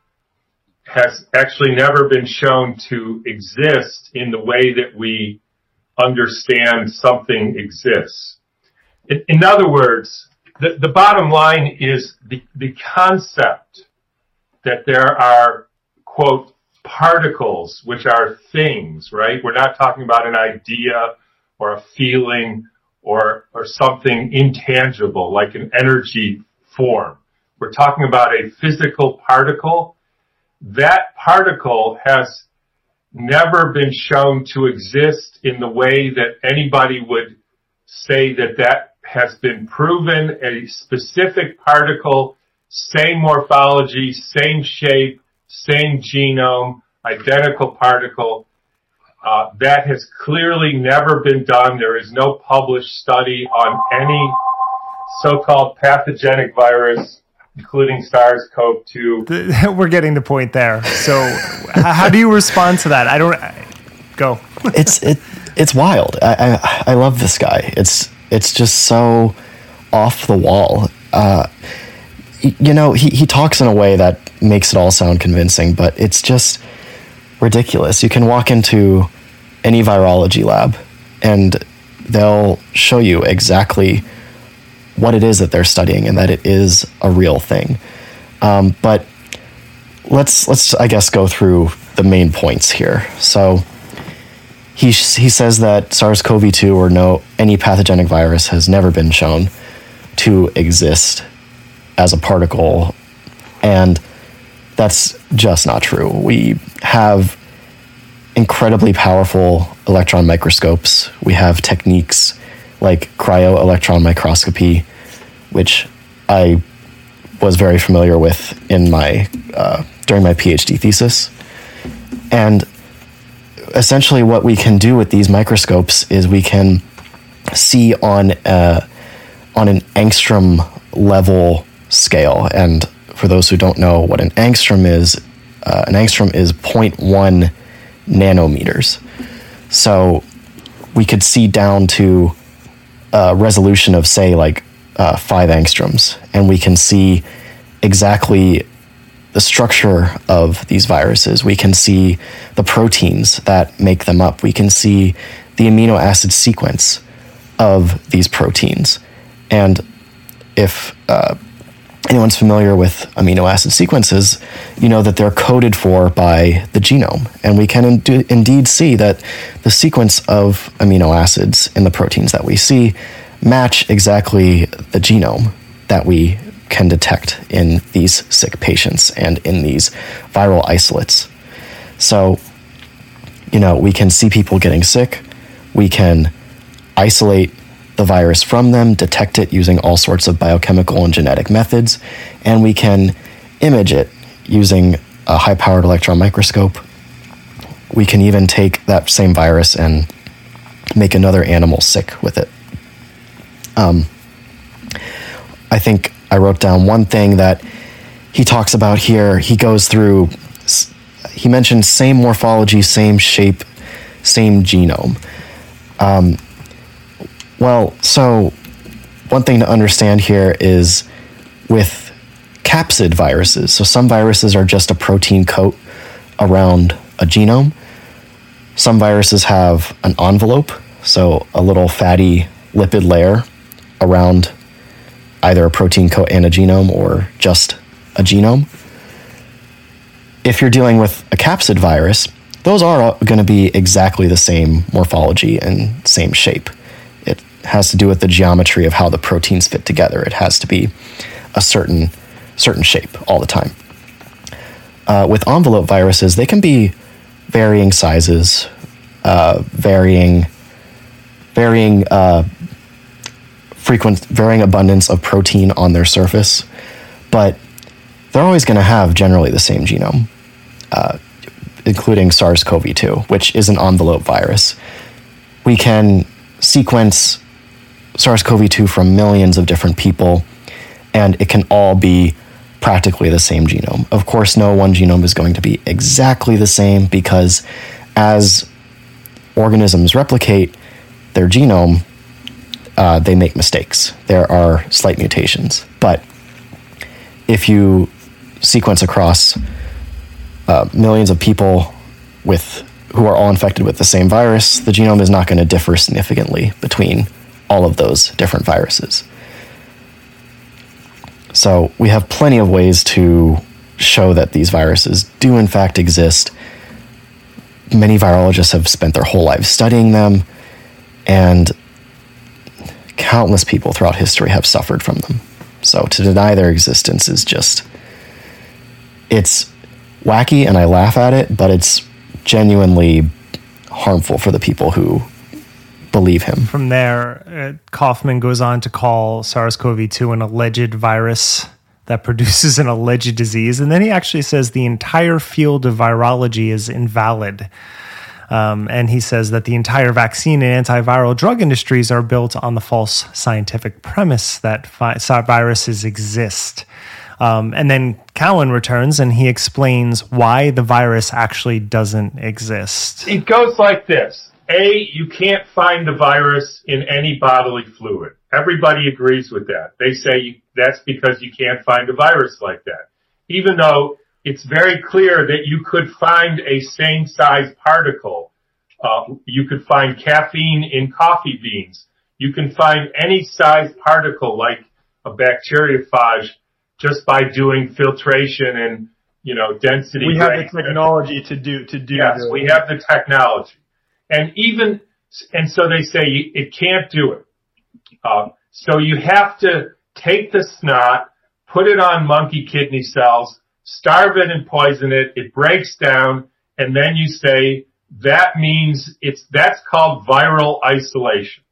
has actually never been shown to exist in the way that we understand something exists. In, in other words, the, the bottom line is the, the concept that there are, quote, particles, which are things, right? We're not talking about an idea or a feeling or, or something intangible like an energy form. We're talking about a physical particle. That particle has never been shown to exist in the way that anybody would say that that has been proven. A specific particle, same morphology, same shape, same genome, identical particle uh, that has clearly never been done. There is no published study on any so-called pathogenic virus, including SARS-CoV-2. We're getting the point there. So, how do you respond to that? I don't go. it's it it's wild. I, I, I love this guy. It's it's just so off the wall. Uh, you know, he he talks in a way that makes it all sound convincing, but it's just ridiculous. You can walk into any virology lab and they'll show you exactly what it is that they're studying and that it is a real thing. Um, but let's let's I guess go through the main points here. So he he says that SARS-CoV-2 or no any pathogenic virus has never been shown to exist as a particle and that's just not true. We have incredibly powerful electron microscopes. We have techniques like cryo electron microscopy, which I was very familiar with in my uh, during my PhD thesis. And essentially, what we can do with these microscopes is we can see on a, uh, on an angstrom level scale. And for those who don't know what an angstrom is, uh, an angstrom is 0.1 nanometers. So we could see down to a resolution of, say, like uh, five angstroms, and we can see exactly the structure of these viruses. We can see the proteins that make them up. We can see the amino acid sequence of these proteins. And if uh, anyone's familiar with amino acid sequences, you know that they're coded for by the genome. And we can in- indeed see that the sequence of amino acids in the proteins that we see match exactly the genome that we can detect in these sick patients and in these viral isolates. So, you know, we can see people getting sick, we can isolate the virus from them, detect it using all sorts of biochemical and genetic methods, and we can image it using a high powered electron microscope. We can even take that same virus and make another animal sick with it. Um, I think I wrote down one thing that he talks about here. He goes through, he mentions same morphology, same shape, same genome. Um, well, so one thing to understand here is with capsid viruses, so some viruses are just a protein coat around a genome. Some viruses have an envelope, so a little fatty lipid layer around either a protein coat and a genome or just a genome. If you're dealing with a capsid virus, those are going to be exactly the same morphology and same shape has to do with the geometry of how the proteins fit together. It has to be a certain certain shape all the time. uh, with envelope viruses, they can be varying sizes, uh, varying, varying uh, frequent, varying abundance of protein on their surface, but they're always going to have generally the same genome, uh, including SARS-CoV-2, which is an envelope virus. We can sequence SARS-CoV-2 from millions of different people, and it can all be practically the same genome. Of course, no one genome is going to be exactly the same because as organisms replicate their genome, uh, they make mistakes. There are slight mutations. But if you sequence across uh, millions of people with who are all infected with the same virus, the genome is not going to differ significantly between all of those different viruses. So we have plenty of ways to show that these viruses do in fact exist. Many virologists have spent their whole lives studying them, and countless people throughout history have suffered from them. So to deny their existence is just it's wacky and I laugh at it, but it's genuinely harmful for the people who believe him. From there, uh, Kaufman goes on to call SARS CoV 2 an alleged virus that produces an alleged disease. And then he actually says the entire field of virology is invalid. Um, and he says that the entire vaccine and antiviral drug industries are built on the false scientific premise that vi- viruses exist. Um, and then Cowan returns and he explains why the virus actually doesn't exist. It goes like this. A, you can't find the virus in any bodily fluid. Everybody agrees with that. They say that's because you can't find a virus like that. Even though it's very clear that you could find a same size particle. Uh, you could find caffeine in coffee beans. You can find any size particle like a bacteriophage just by doing filtration and, you know, density. We have the technology to do, to do. Yes, we have the technology. And even, and so they say it can't do it. Uh, so you have to take the snot, put it on monkey kidney cells, starve it and poison it, it breaks down, and then you say that means it's, that's called viral isolation.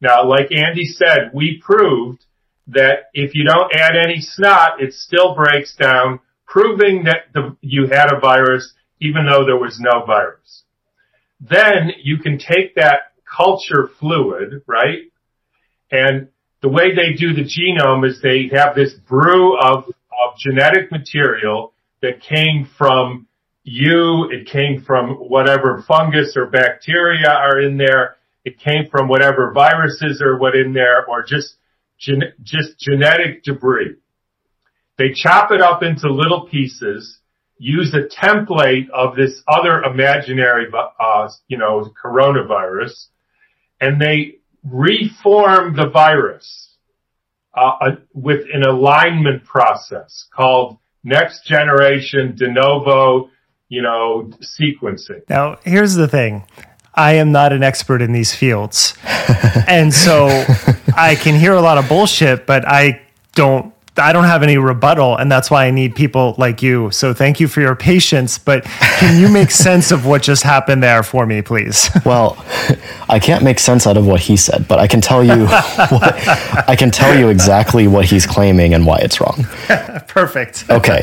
Now, like Andy said, we proved that if you don't add any snot, it still breaks down, proving that the, you had a virus even though there was no virus. Then you can take that culture fluid, right? And the way they do the genome is they have this brew of, of genetic material that came from you, it came from whatever fungus or bacteria are in there, it came from whatever viruses are what in there, or just gen- just genetic debris. They chop it up into little pieces, use a template of this other imaginary, uh, you know, coronavirus, and they reform the virus uh, with an alignment process called next generation de novo, you know, sequencing. Now, here's the thing. I am not an expert in these fields. and so I can hear a lot of bullshit, but I don't I don't have any rebuttal and that's why I need people like you. So thank you for your patience, but can you make sense of what just happened there for me, please? Well, I can't make sense out of what he said, but I can tell you what, I can tell you exactly what he's claiming and why it's wrong. Perfect. Okay.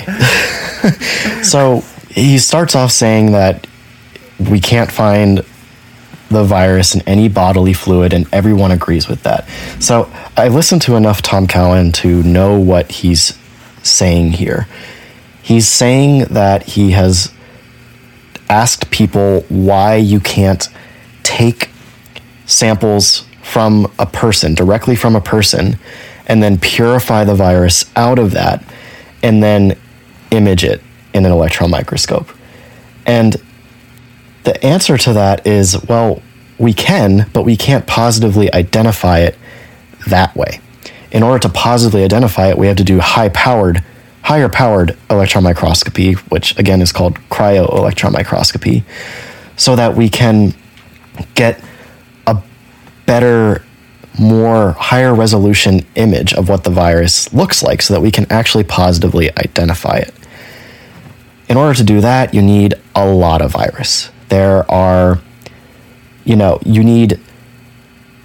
so, he starts off saying that we can't find the virus in any bodily fluid, and everyone agrees with that. So I listened to enough Tom Cowan to know what he's saying here. He's saying that he has asked people why you can't take samples from a person, directly from a person, and then purify the virus out of that and then image it in an electron microscope. And the answer to that is well, we can, but we can't positively identify it that way. In order to positively identify it, we have to do high powered, higher powered electron microscopy, which again is called cryo electron microscopy, so that we can get a better, more higher resolution image of what the virus looks like so that we can actually positively identify it. in order to do that, you need a lot of virus. There are, you know, you need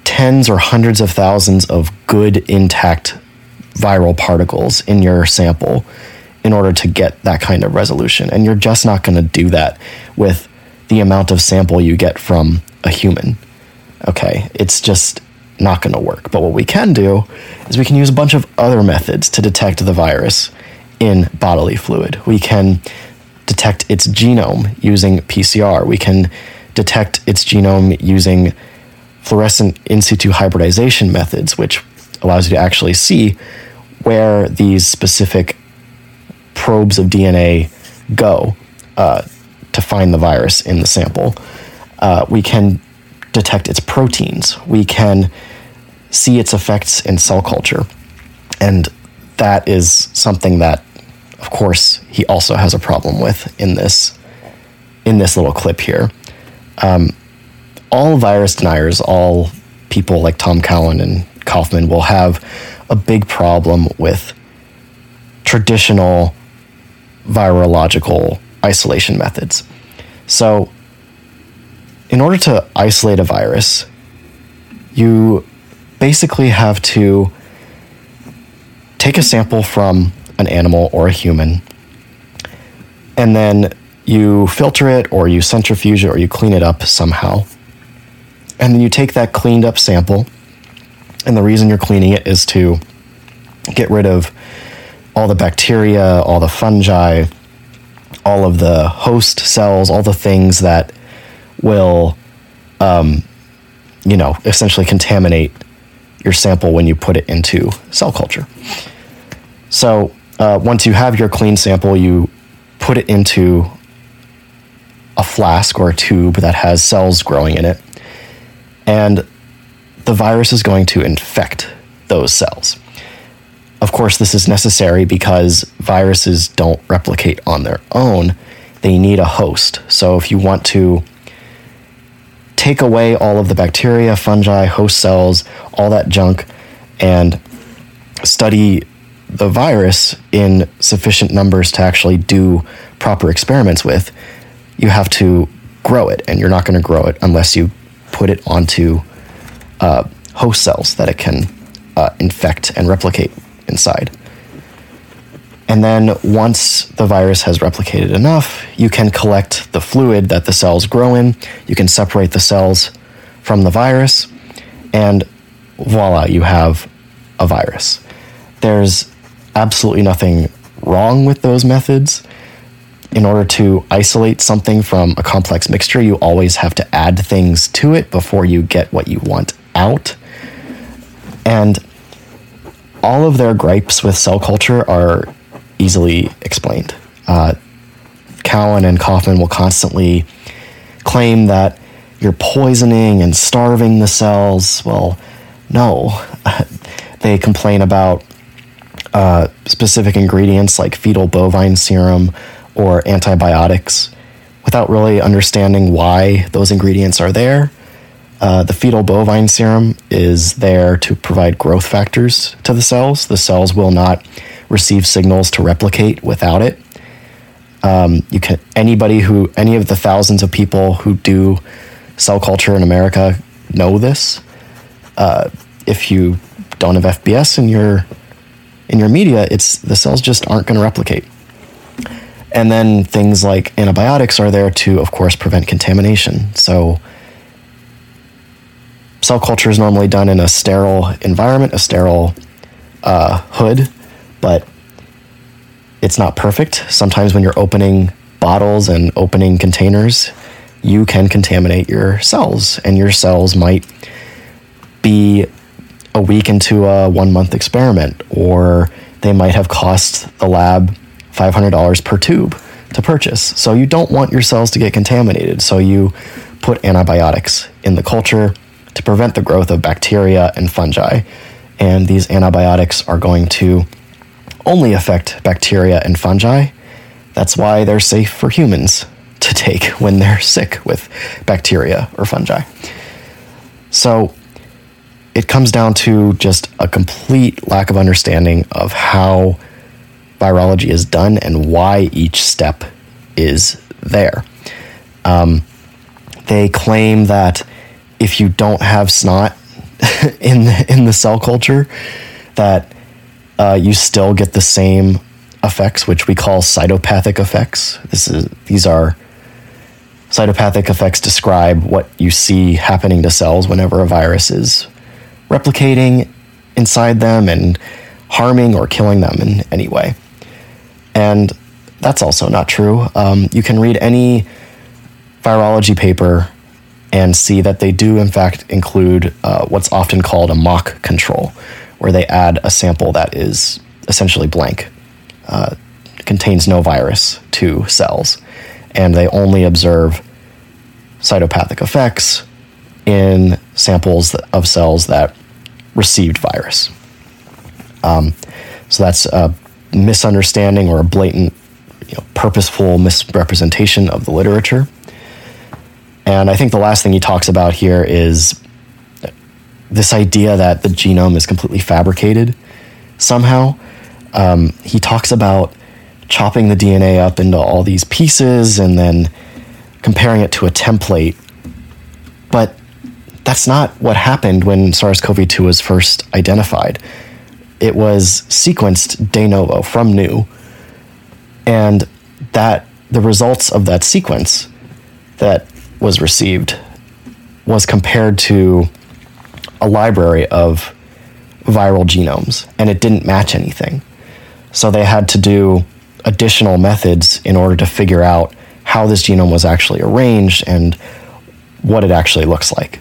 tens or hundreds of thousands of good intact viral particles in your sample in order to get that kind of resolution. And you're just not going to do that with the amount of sample you get from a human. Okay, it's just not going to work. But what we can do is we can use a bunch of other methods to detect the virus in bodily fluid. We can detect its genome using PCR. We can detect its genome using fluorescent in situ hybridization methods, which allows you to actually see where these specific probes of DNA go uh, to find the virus in the sample. Uh, we can detect its proteins. We can see its effects in cell culture. And that is something that, of course, he also has a problem with in this in this little clip here. Um, all virus deniers, all people like Tom Cowan and Kaufman will have a big problem with traditional virological isolation methods. So, in order to isolate a virus, you basically have to take a sample from an animal or a human, and then you filter it or you centrifuge it or you clean it up somehow. And then you take that cleaned up sample, and the reason you're cleaning it is to get rid of all the bacteria, all the fungi, all of the host cells, all the things that will, um, you know, essentially contaminate your sample when you put it into cell culture. So uh, once you have your clean sample, you put it into a flask or a tube that has cells growing in it, and the virus is going to infect those cells. Of course, this is necessary because viruses don't replicate on their own. They need a host. So, if you want to take away all of the bacteria, fungi, host cells, all that junk, and study the virus in sufficient numbers to actually do proper experiments with, you have to grow it. And you're not going to grow it unless you put it onto uh, host cells that it can uh, infect and replicate inside. And then once the virus has replicated enough, you can collect the fluid that the cells grow in, you can separate the cells from the virus, and voila, you have a virus. There's absolutely nothing wrong with those methods. In order to isolate something from a complex mixture, you always have to add things to it before you get what you want out. And all of their gripes with cell culture are easily explained. Uh, Cowan and Kaufman will constantly claim that you're poisoning and starving the cells. Well, no. they complain about uh, specific ingredients like fetal bovine serum or antibiotics without really understanding why those ingredients are there. Uh, the fetal bovine serum is there to provide growth factors to the cells. The cells will not receive signals to replicate without it. Um, you can anybody who any of the thousands of people who do cell culture in America know this. Uh, if you don't have FBS in your in your media, it's the cells just aren't going to replicate. And then things like antibiotics are there to, of course, prevent contamination. So cell culture is normally done in a sterile environment, a sterile uh, hood, but it's not perfect. Sometimes when you're opening bottles and opening containers, you can contaminate your cells, and your cells might be a week into a one month experiment, or they might have cost the lab $500 per tube to purchase. So you don't want your cells to get contaminated. So you put antibiotics in the culture to prevent the growth of bacteria and fungi. And these antibiotics are going to only affect bacteria and fungi. That's why they're safe for humans to take when they're sick with bacteria or fungi. So it comes down to just a complete lack of understanding of how virology is done and why each step is there. Um, they claim that if you don't have snot in the, in the cell culture, that uh, you still get the same effects, which we call cytopathic effects. This is these are cytopathic effects describe what you see happening to cells whenever a virus is replicating inside them and harming or killing them in any way. And that's also not true. Um, you can read any virology paper and see that they do, in fact, include uh, what's often called a mock control, where they add a sample that is essentially blank, uh, contains no virus to cells, and they only observe cytopathic effects in samples of cells that received virus. Um, so that's a misunderstanding or a blatant, you know, purposeful misrepresentation of the literature. And I think the last thing he talks about here is this idea that the genome is completely fabricated somehow. Um, he talks about chopping the DNA up into all these pieces and then comparing it to a template. But that's not what happened when SARS CoV 2 was first identified. It was sequenced de novo from new. And that the results of that sequence that was received was compared to a library of viral genomes, and it didn't match anything. So they had to do additional methods in order to figure out how this genome was actually arranged and what it actually looks like.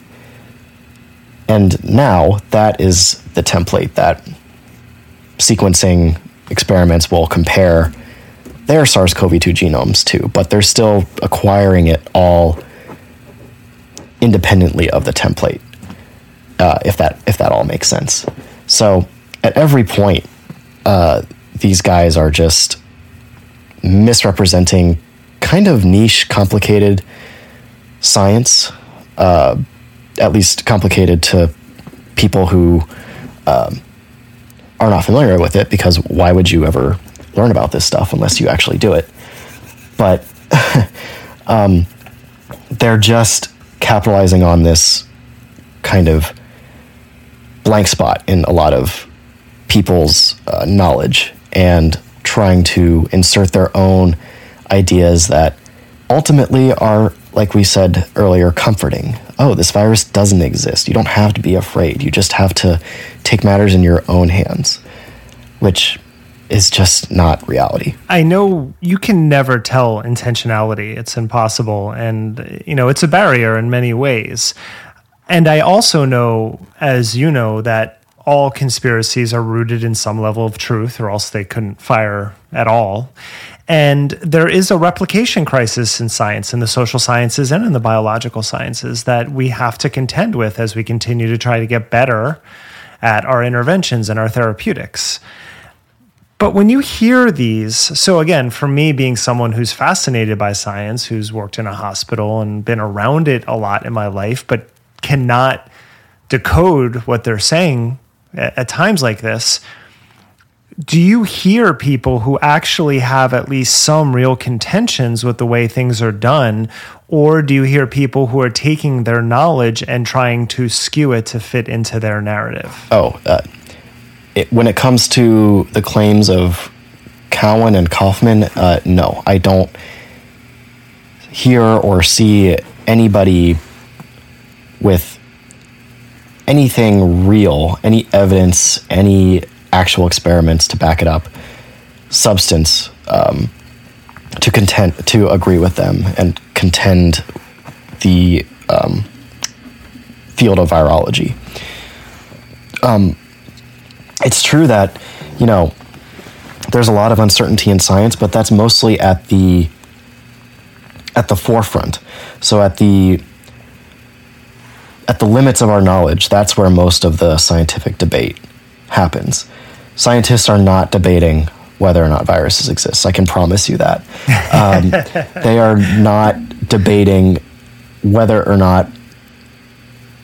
And now that is the template that sequencing experiments will compare their SARS CoV 2 genomes to, but they're still acquiring it all independently of the template, uh, if, that, if that all makes sense. So at every point, uh, these guys are just misrepresenting kind of niche, complicated science, uh, at least complicated to people who um, are not familiar with it, because why would you ever learn about this stuff unless you actually do it? But um, they're just capitalizing on this kind of blank spot in a lot of people's uh, knowledge and trying to insert their own ideas that ultimately are, like we said earlier, comforting. Oh, this virus doesn't exist. You don't have to be afraid. You just have to take matters in your own hands, which is just not reality. I know you can never tell intentionality. It's impossible. And, you know, it's a barrier in many ways. And I also know, as you know, that all conspiracies are rooted in some level of truth, or else they couldn't fire at all. And there is a replication crisis in science, in the social sciences and in the biological sciences, that we have to contend with as we continue to try to get better at our interventions and our therapeutics. But when you hear these, so again, for me, being someone who's fascinated by science, who's worked in a hospital and been around it a lot in my life, but cannot decode what they're saying at, times like this, do you hear people who actually have at least some real contentions with the way things are done? Or do you hear people who are taking their knowledge and trying to skew it to fit into their narrative? Oh, uh, it, when it comes to the claims of Cowan and Kaufman, uh, no, I don't hear or see anybody with anything real, any evidence, any actual experiments to back it up, substance um, to contend to agree with them and contend the um, field of virology. Um, it's true that you know there's a lot of uncertainty in science, but that's mostly at the at the forefront. So at the at the limits of our knowledge, that's where most of the scientific debate happens. Scientists are not debating whether or not viruses exist. I can promise you that. Um, they are not debating whether or not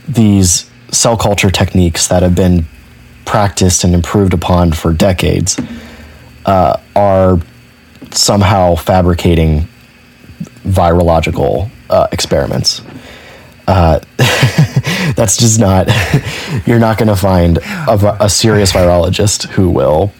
these cell culture techniques that have been practiced and improved upon for decades uh, are somehow fabricating virological uh, experiments. Uh, that's just not. You're not going to find a, a serious virologist who will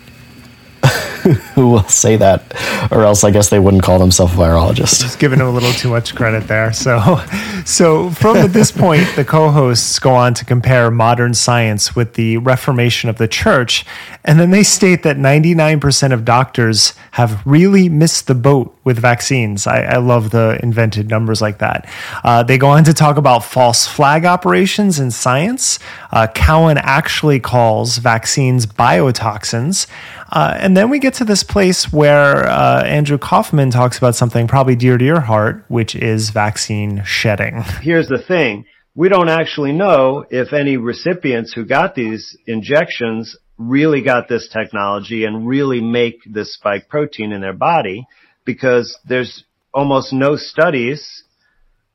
who will say that, or else I guess they wouldn't call themselves a virologist. Just giving a little too much credit there. So, so from this point, the co-hosts go on to compare modern science with the Reformation of the Church, and then they state that 99% of doctors have really missed the boat with vaccines. I, I love the invented numbers like that. Uh, they go on to talk about false flag operations in science. Uh, Cowan actually calls vaccines biotoxins. Uh, and then we get to this place where uh, Andrew Kaufman talks about something probably dear to your heart, which is vaccine shedding. Here's the thing. We don't actually know if any recipients who got these injections really got this technology and really make this spike protein in their body because there's almost no studies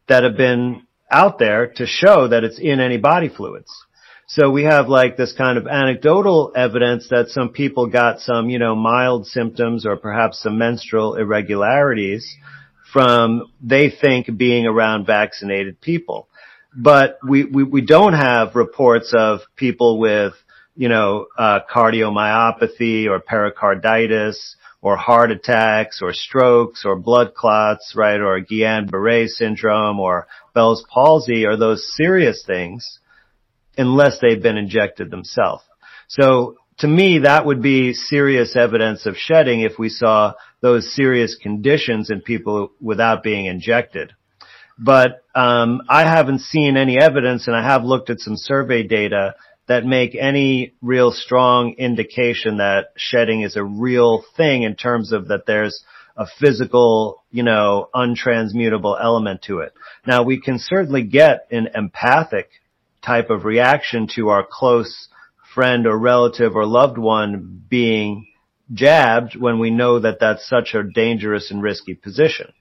that have been out there to show that it's in any body fluids. So we have like this kind of anecdotal evidence that some people got some, you know, mild symptoms or perhaps some menstrual irregularities from they think being around vaccinated people. But we, we, we don't have reports of people with, you know, uh, cardiomyopathy or pericarditis or heart attacks or strokes or blood clots, right? Or Guillain-Barré syndrome or Bell's palsy or those serious things unless they've been injected themselves. So to me, that would be serious evidence of shedding if we saw those serious conditions in people without being injected. But um, I haven't seen any evidence, and I have looked at some survey data that make any real strong indication that shedding is a real thing in terms of that there's a physical, you know, untransmutable element to it. Now we can certainly get an empathic type of reaction to our close friend or relative or loved one being jabbed when we know that that's such a dangerous and risky position.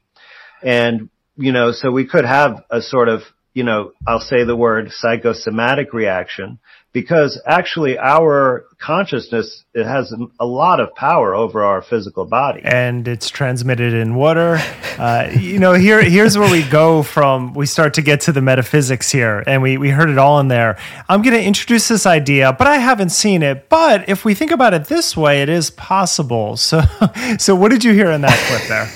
And, you know, so we could have a sort of, you know, I'll say the word psychosomatic reaction because actually our consciousness it has a lot of power over our physical body. And it's transmitted in water. Uh, you know here here's where we go from we start to get to the metaphysics here and we, we heard it all in there. I'm going to introduce this idea but i haven't seen it. But if we think about it this way it is possible. So so what did you hear in that clip there?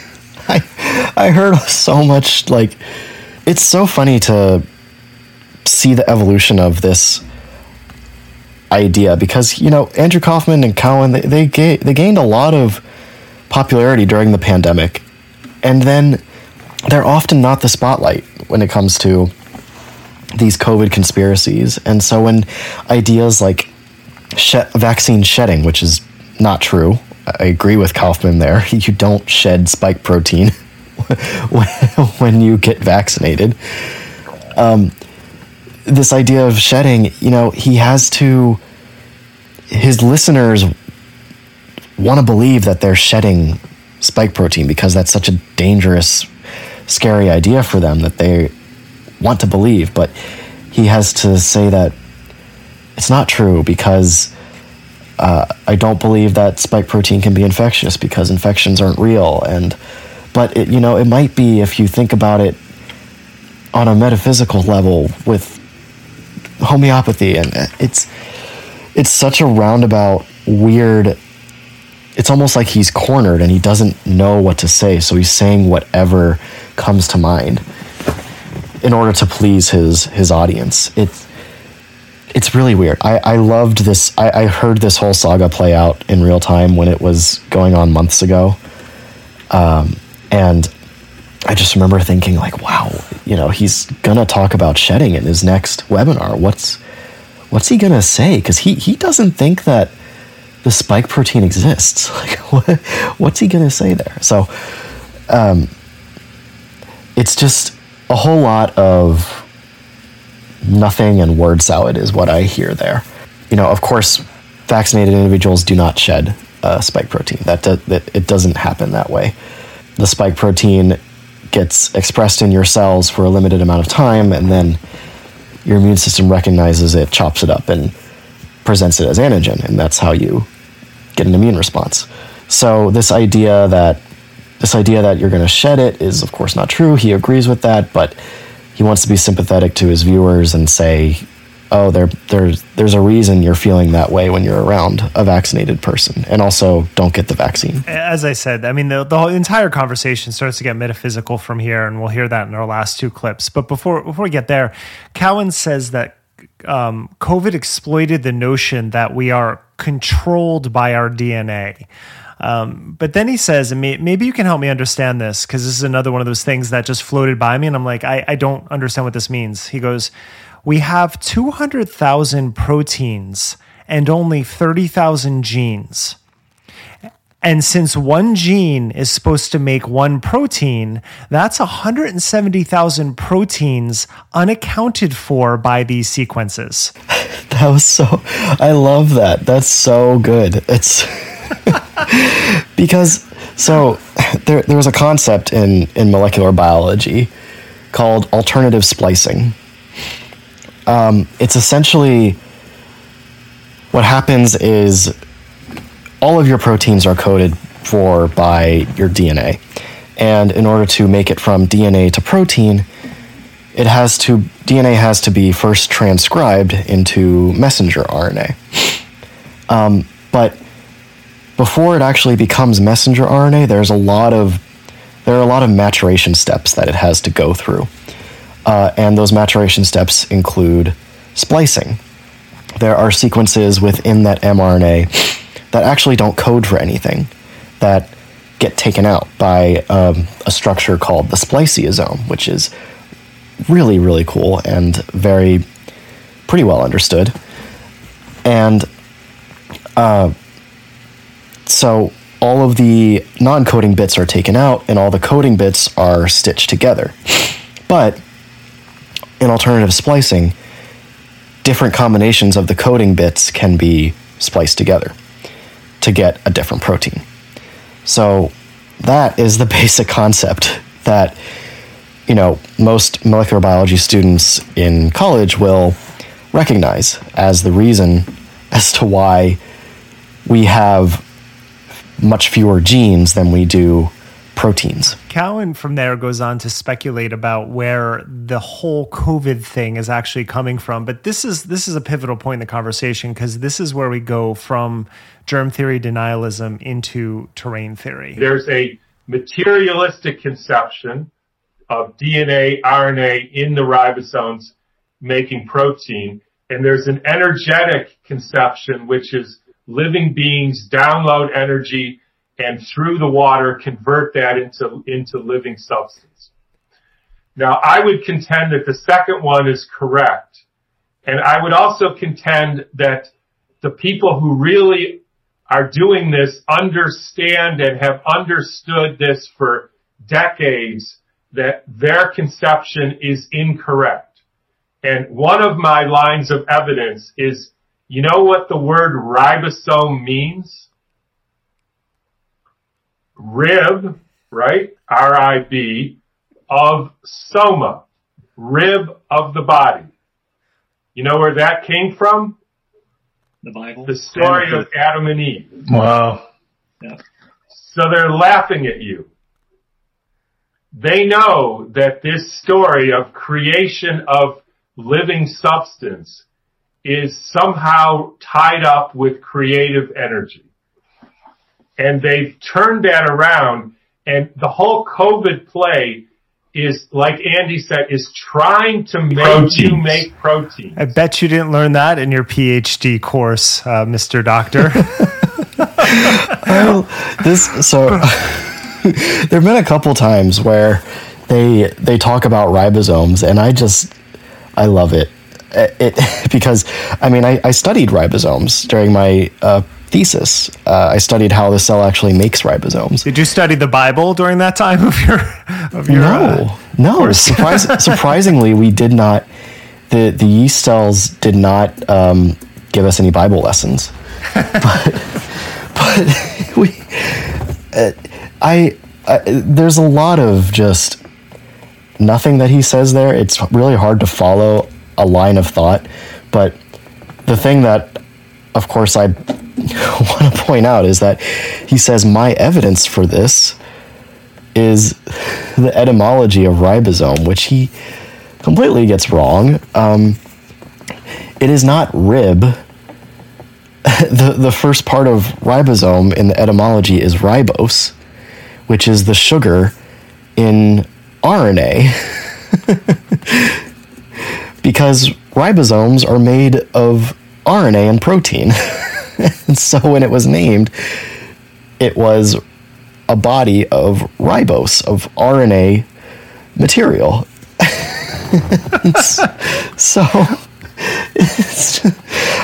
I i heard so much like it's so funny to see the evolution of this idea because you know Andrew Kaufman and Cowan they they, ga- they gained a lot of popularity during the pandemic, and then they're often not the spotlight when it comes to these COVID conspiracies. And so when ideas like vaccine shedding, which is not true, I agree with Kaufman there. You don't shed spike protein when you get vaccinated. Um, this idea of shedding, you know, he has to, his listeners want to believe that they're shedding spike protein because that's such a dangerous, scary idea for them that they want to believe. But he has to say that it's not true because uh, I don't believe that spike protein can be infectious because infections aren't real. And, but it, you know, it might be if you think about it on a metaphysical level with homeopathy, and it's it's such a roundabout, weird. It's almost like he's cornered and he doesn't know what to say, so he's saying whatever comes to mind in order to please his his audience. It's it's really weird. I, I loved this. I, I heard this whole saga play out in real time when it was going on months ago. Um, and I just remember thinking like, wow, you know, he's gonna talk about shedding in his next webinar. What's what's he gonna say? Because he he doesn't think that the spike protein exists. Like, what, what's he gonna say there? So, um, it's just a whole lot of nothing and word salad is what I hear there. You know, of course, vaccinated individuals do not shed uh, spike protein. That, do, that it doesn't happen that way. The spike protein gets expressed in your cells for a limited amount of time, and then your immune system recognizes it, chops it up, and presents it as antigen, and that's how you get an immune response. So, this idea that this idea that you're going to shed it is, of course, not true. He agrees with that, but he wants to be sympathetic to his viewers and say, oh, there, there's, there's a reason you're feeling that way when you're around a vaccinated person. And also, don't get the vaccine. As I said, I mean, the, the whole entire conversation starts to get metaphysical from here, and we'll hear that in our last two clips. But before, before we get there, Cowan says that um, COVID exploited the notion that we are controlled by our DNA. Um, but then he says, and maybe you can help me understand this because this is another one of those things that just floated by me. And I'm like, I, I don't understand what this means. He goes, We have 200,000 proteins and only 30,000 genes. And since one gene is supposed to make one protein, that's 170,000 proteins unaccounted for by these sequences. That was so, I love that. That's so good. It's because, so there, there was a concept in, in molecular biology called alternative splicing. Um, it's essentially what happens is all of your proteins are coded for by your DNA. And in order to make it from DNA to protein, it has to DNA has to be first transcribed into messenger RNA. Um, but before it actually becomes messenger RNA, there's a lot of there are a lot of maturation steps that it has to go through, uh, and those maturation steps include splicing. There are sequences within that mRNA that actually don't code for anything that get taken out by um, a structure called the spliceosome, which is really, really cool and very pretty well understood. And uh, so all of the non coding bits are taken out and all the coding bits are stitched together. But in alternative splicing, different combinations of the coding bits can be spliced together to get a different protein. So that is the basic concept that you know most molecular biology students in college will recognize as the reason as to why we have much fewer genes than we do proteins. Cowan from there goes on to speculate about where the whole COVID thing is actually coming from. But this is this is a pivotal point in the conversation because this is where we go from germ theory denialism into terrain theory. There's a materialistic conception of DNA, RNA in the ribosomes making protein, and there's an energetic conception which is living beings download energy and through the water convert that into, into living substance. Now, I would contend that the second one is correct. And I would also contend that the people who really are doing this understand and have understood this for decades that their conception is incorrect. And one of my lines of evidence is, you know what the word ribosome means? Rib, right? R-I-B of soma, rib of the body. You know where that came from? The Bible. The story of Adam and Eve. Wow. Yeah. So they're laughing at you. They know that this story of creation of living substance is somehow tied up with creative energy. And they've turned that around and the whole COVID play is, like Andy said, is trying to make Proteins. you make protein. I bet you didn't learn that in your PhD course, uh, Mr. Doctor. Oh, this so there have been a couple times where they they talk about ribosomes and I just I love it. It, it- because I mean I, I studied ribosomes during my uh, thesis. Uh, I studied how the cell actually makes ribosomes. Did you study the Bible during that time of your of your? uh, No, no. Surprisingly, we did not. The the yeast cells did not um, give us any Bible lessons, but but we. Uh, I, I there's a lot of just nothing that he says there. It's really hard to follow a line of thought, but the thing that, of course, I want to point out is that he says my evidence for this is the etymology of ribosome, which he completely gets wrong. Um, it is not rib. the the first part of ribosome in the etymology is ribose, which is the sugar in RNA. because ribosomes are made of RNA and protein. and so when it was named, it was a body of ribose, of RNA material. so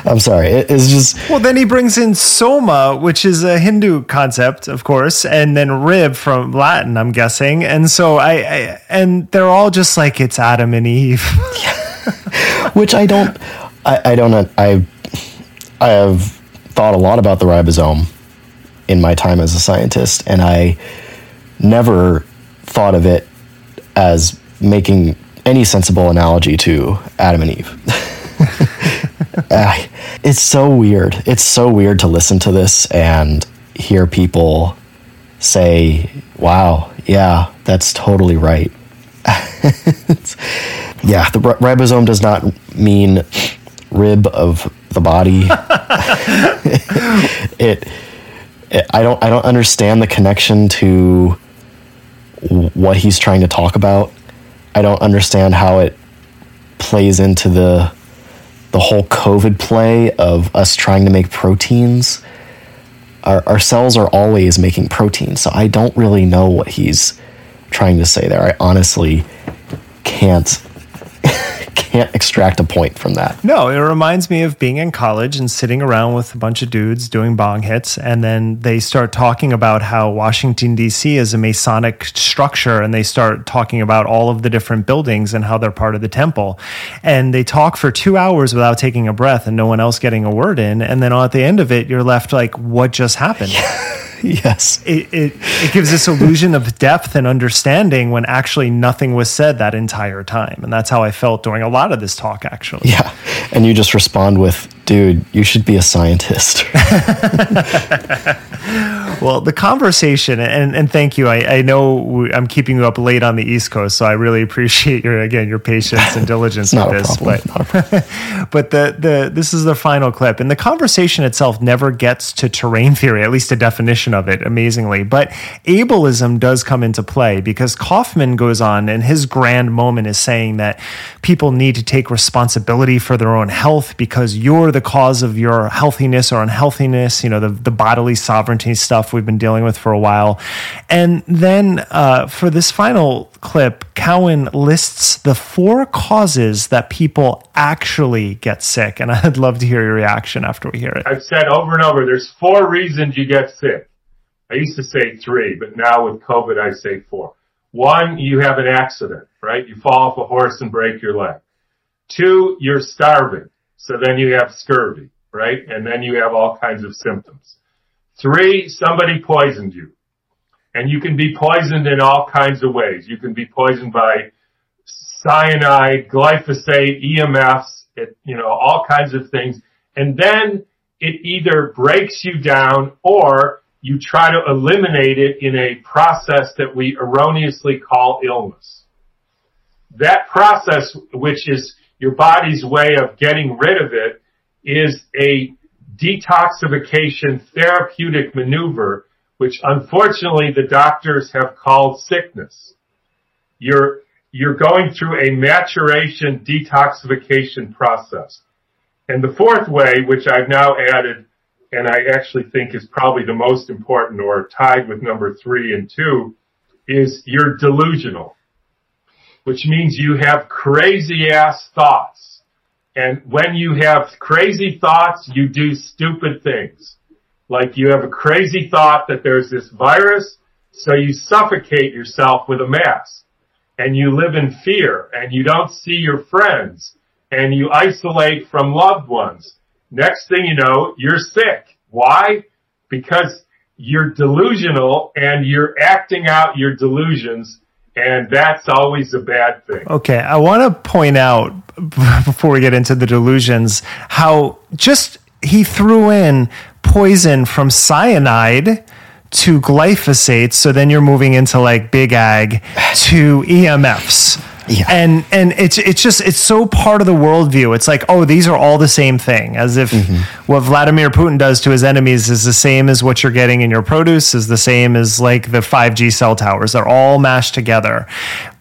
I'm sorry. it's just well. Then he brings in soma, which is a Hindu concept, of course, and then rib from Latin, I'm guessing. And so I, I and they're all just like it's Adam and Eve, which I don't, I, I don't, I, I have thought a lot about the ribosome in my time as a scientist, and I never thought of it as making any sensible analogy to Adam and Eve. it's so weird. It's so weird to listen to this and hear people say, wow, yeah, that's totally right. yeah, the ribosome does not mean rib of the body. it, it, I don't I don't understand the connection to what he's trying to talk about. I don't understand how it plays into the the whole COVID play of us trying to make proteins. Our, our cells are always making proteins, so I don't really know what he's trying to say there. I honestly can't can't extract a point from that. No, it reminds me of being in college and sitting around with a bunch of dudes doing bong hits, and then they start talking about how Washington, D.C. is a Masonic structure, and they start talking about all of the different buildings and how they're part of the temple. And they talk for two hours without taking a breath and no one else getting a word in. And then at the end of it, you're left like, what just happened? Yes. It, it, it gives this illusion of depth and understanding when actually nothing was said that entire time. And that's how I felt during a lot of this talk, actually. Yeah. And you just respond with, dude, you should be a scientist. well, the conversation, and, and thank you. I, I know I'm keeping you up late on the East Coast, so I really appreciate your, again, your patience and diligence with this. But, but the, the, this is the final clip. And the conversation itself never gets to terrain theory, at least a definition of it, amazingly. But ableism does come into play because Kaufman goes on, and his grand moment is saying that people need to take responsibility for their own health because you're the cause of your healthiness or unhealthiness, you know, the, the bodily sovereignty stuff we've been dealing with for a while. And then uh, for this final clip, Cowan lists the four causes that people actually get sick. And I'd love to hear your reaction after we hear it. I've said over and over there's four reasons you get sick. I used to say three, but now with COVID, I say four. One, you have an accident, right? You fall off a horse and break your leg. Two, you're starving. So then you have scurvy, right? And then you have all kinds of symptoms. Three, somebody poisoned you. And you can be poisoned in all kinds of ways. You can be poisoned by cyanide, glyphosate, EMFs, it, you know, all kinds of things. And then it either breaks you down or you try to eliminate it in a process that we erroneously call illness. That process, which is your body's way of getting rid of it is a detoxification therapeutic maneuver, which unfortunately the doctors have called sickness. You're, you're going through a maturation detoxification process. And the fourth way, which I've now added, and I actually think is probably the most important or tied with number three and two, is you're delusional which means you have crazy ass thoughts. And when you have crazy thoughts, you do stupid things. Like you have a crazy thought that there's this virus, so you suffocate yourself with a mask. And you live in fear, and you don't see your friends, and you isolate from loved ones. Next thing you know, you're sick. Why? Because you're delusional and you're acting out your delusions and that's always a bad thing. Okay, I want to point out before we get into the delusions how just he threw in poison from cyanide to glyphosate. So then you're moving into like big ag to EMFs. Yeah. And and it's it's just it's so part of the worldview. It's like, oh, these are all the same thing. As if mm-hmm. what Vladimir Putin does to his enemies is the same as what you're getting in your produce, is the same as like the 5G cell towers. They're all mashed together.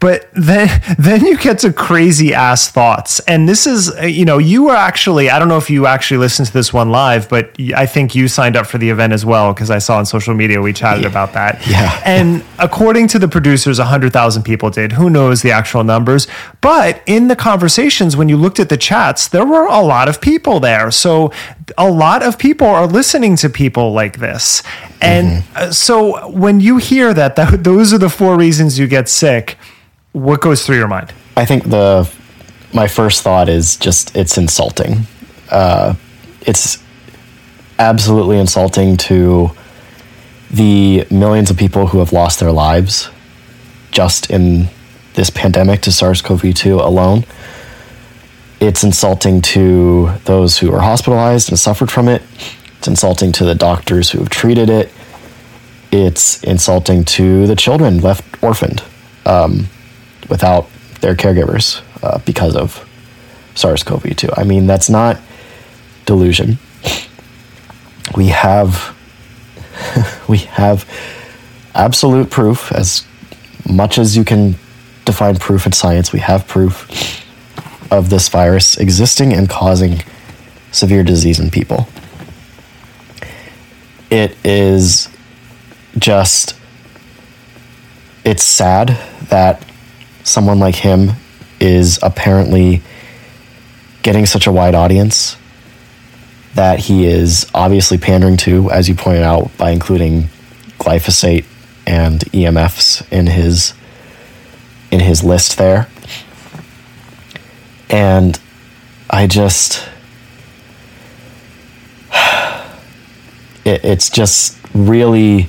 But then then you get to crazy ass thoughts. And this is uh, you know, you were actually I don't know if you actually listened to this one live, but i think you signed up for the event as well because I saw on social media we chatted about that. Yeah. And according to the producers, 100,000 people did. Who knows the actual numbers? But in the conversations, when you looked at the chats, there were a lot of people there. So a lot of people are listening to people like this. And uh, so when you hear that, that, those are the four reasons you get sick, what goes through your mind? I think the my first thought is just it's insulting. Uh, it's absolutely insulting to the millions of people who have lost their lives just in this pandemic to SARS-CoV-2 alone. It's insulting to those who are hospitalized and suffered from it. It's insulting to the doctors who have treated it. It's insulting to the children left orphaned um, without their caregivers uh, because of SARS CoV 2. I mean, that's not delusion. We have. we have absolute proof, as much as you can define proof in science, we have proof of this virus existing and causing severe disease in people. It is just it's sad that someone like him is apparently getting such a wide audience that he is obviously pandering to, as you pointed out, by including glyphosate and EMFs in his in his list there. And I just it, it's just really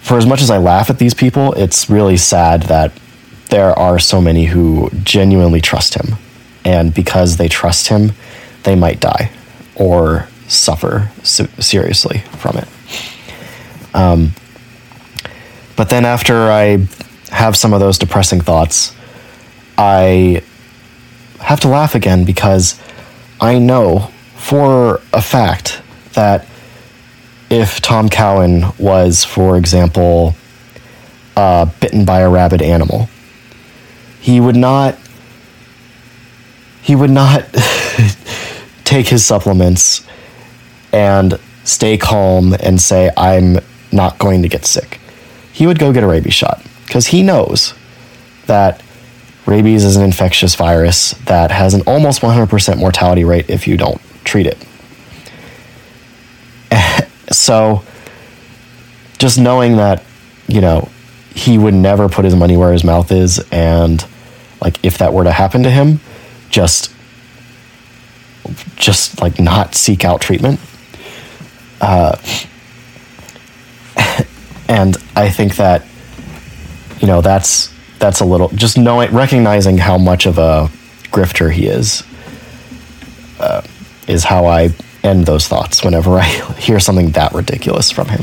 for as much as I laugh at these people, it's really sad that there are so many who genuinely trust him. And because they trust him, they might die or suffer se- seriously from it. Um, but then after I have some of those depressing thoughts, I have to laugh again because I know for a fact that if Tom Cowan was, for example, uh, bitten by a rabid animal, he would not. He would not take his supplements and stay calm and say, "I'm not going to get sick." He would go get a rabies shot because he knows that rabies is an infectious virus that has an almost 100% mortality rate if you don't treat it. so just knowing that you know he would never put his money where his mouth is and like if that were to happen to him just just like not seek out treatment. Uh, and i think that you know that's that's a little just knowing recognizing how much of a grifter he is uh, is how i end those thoughts whenever i hear something that ridiculous from him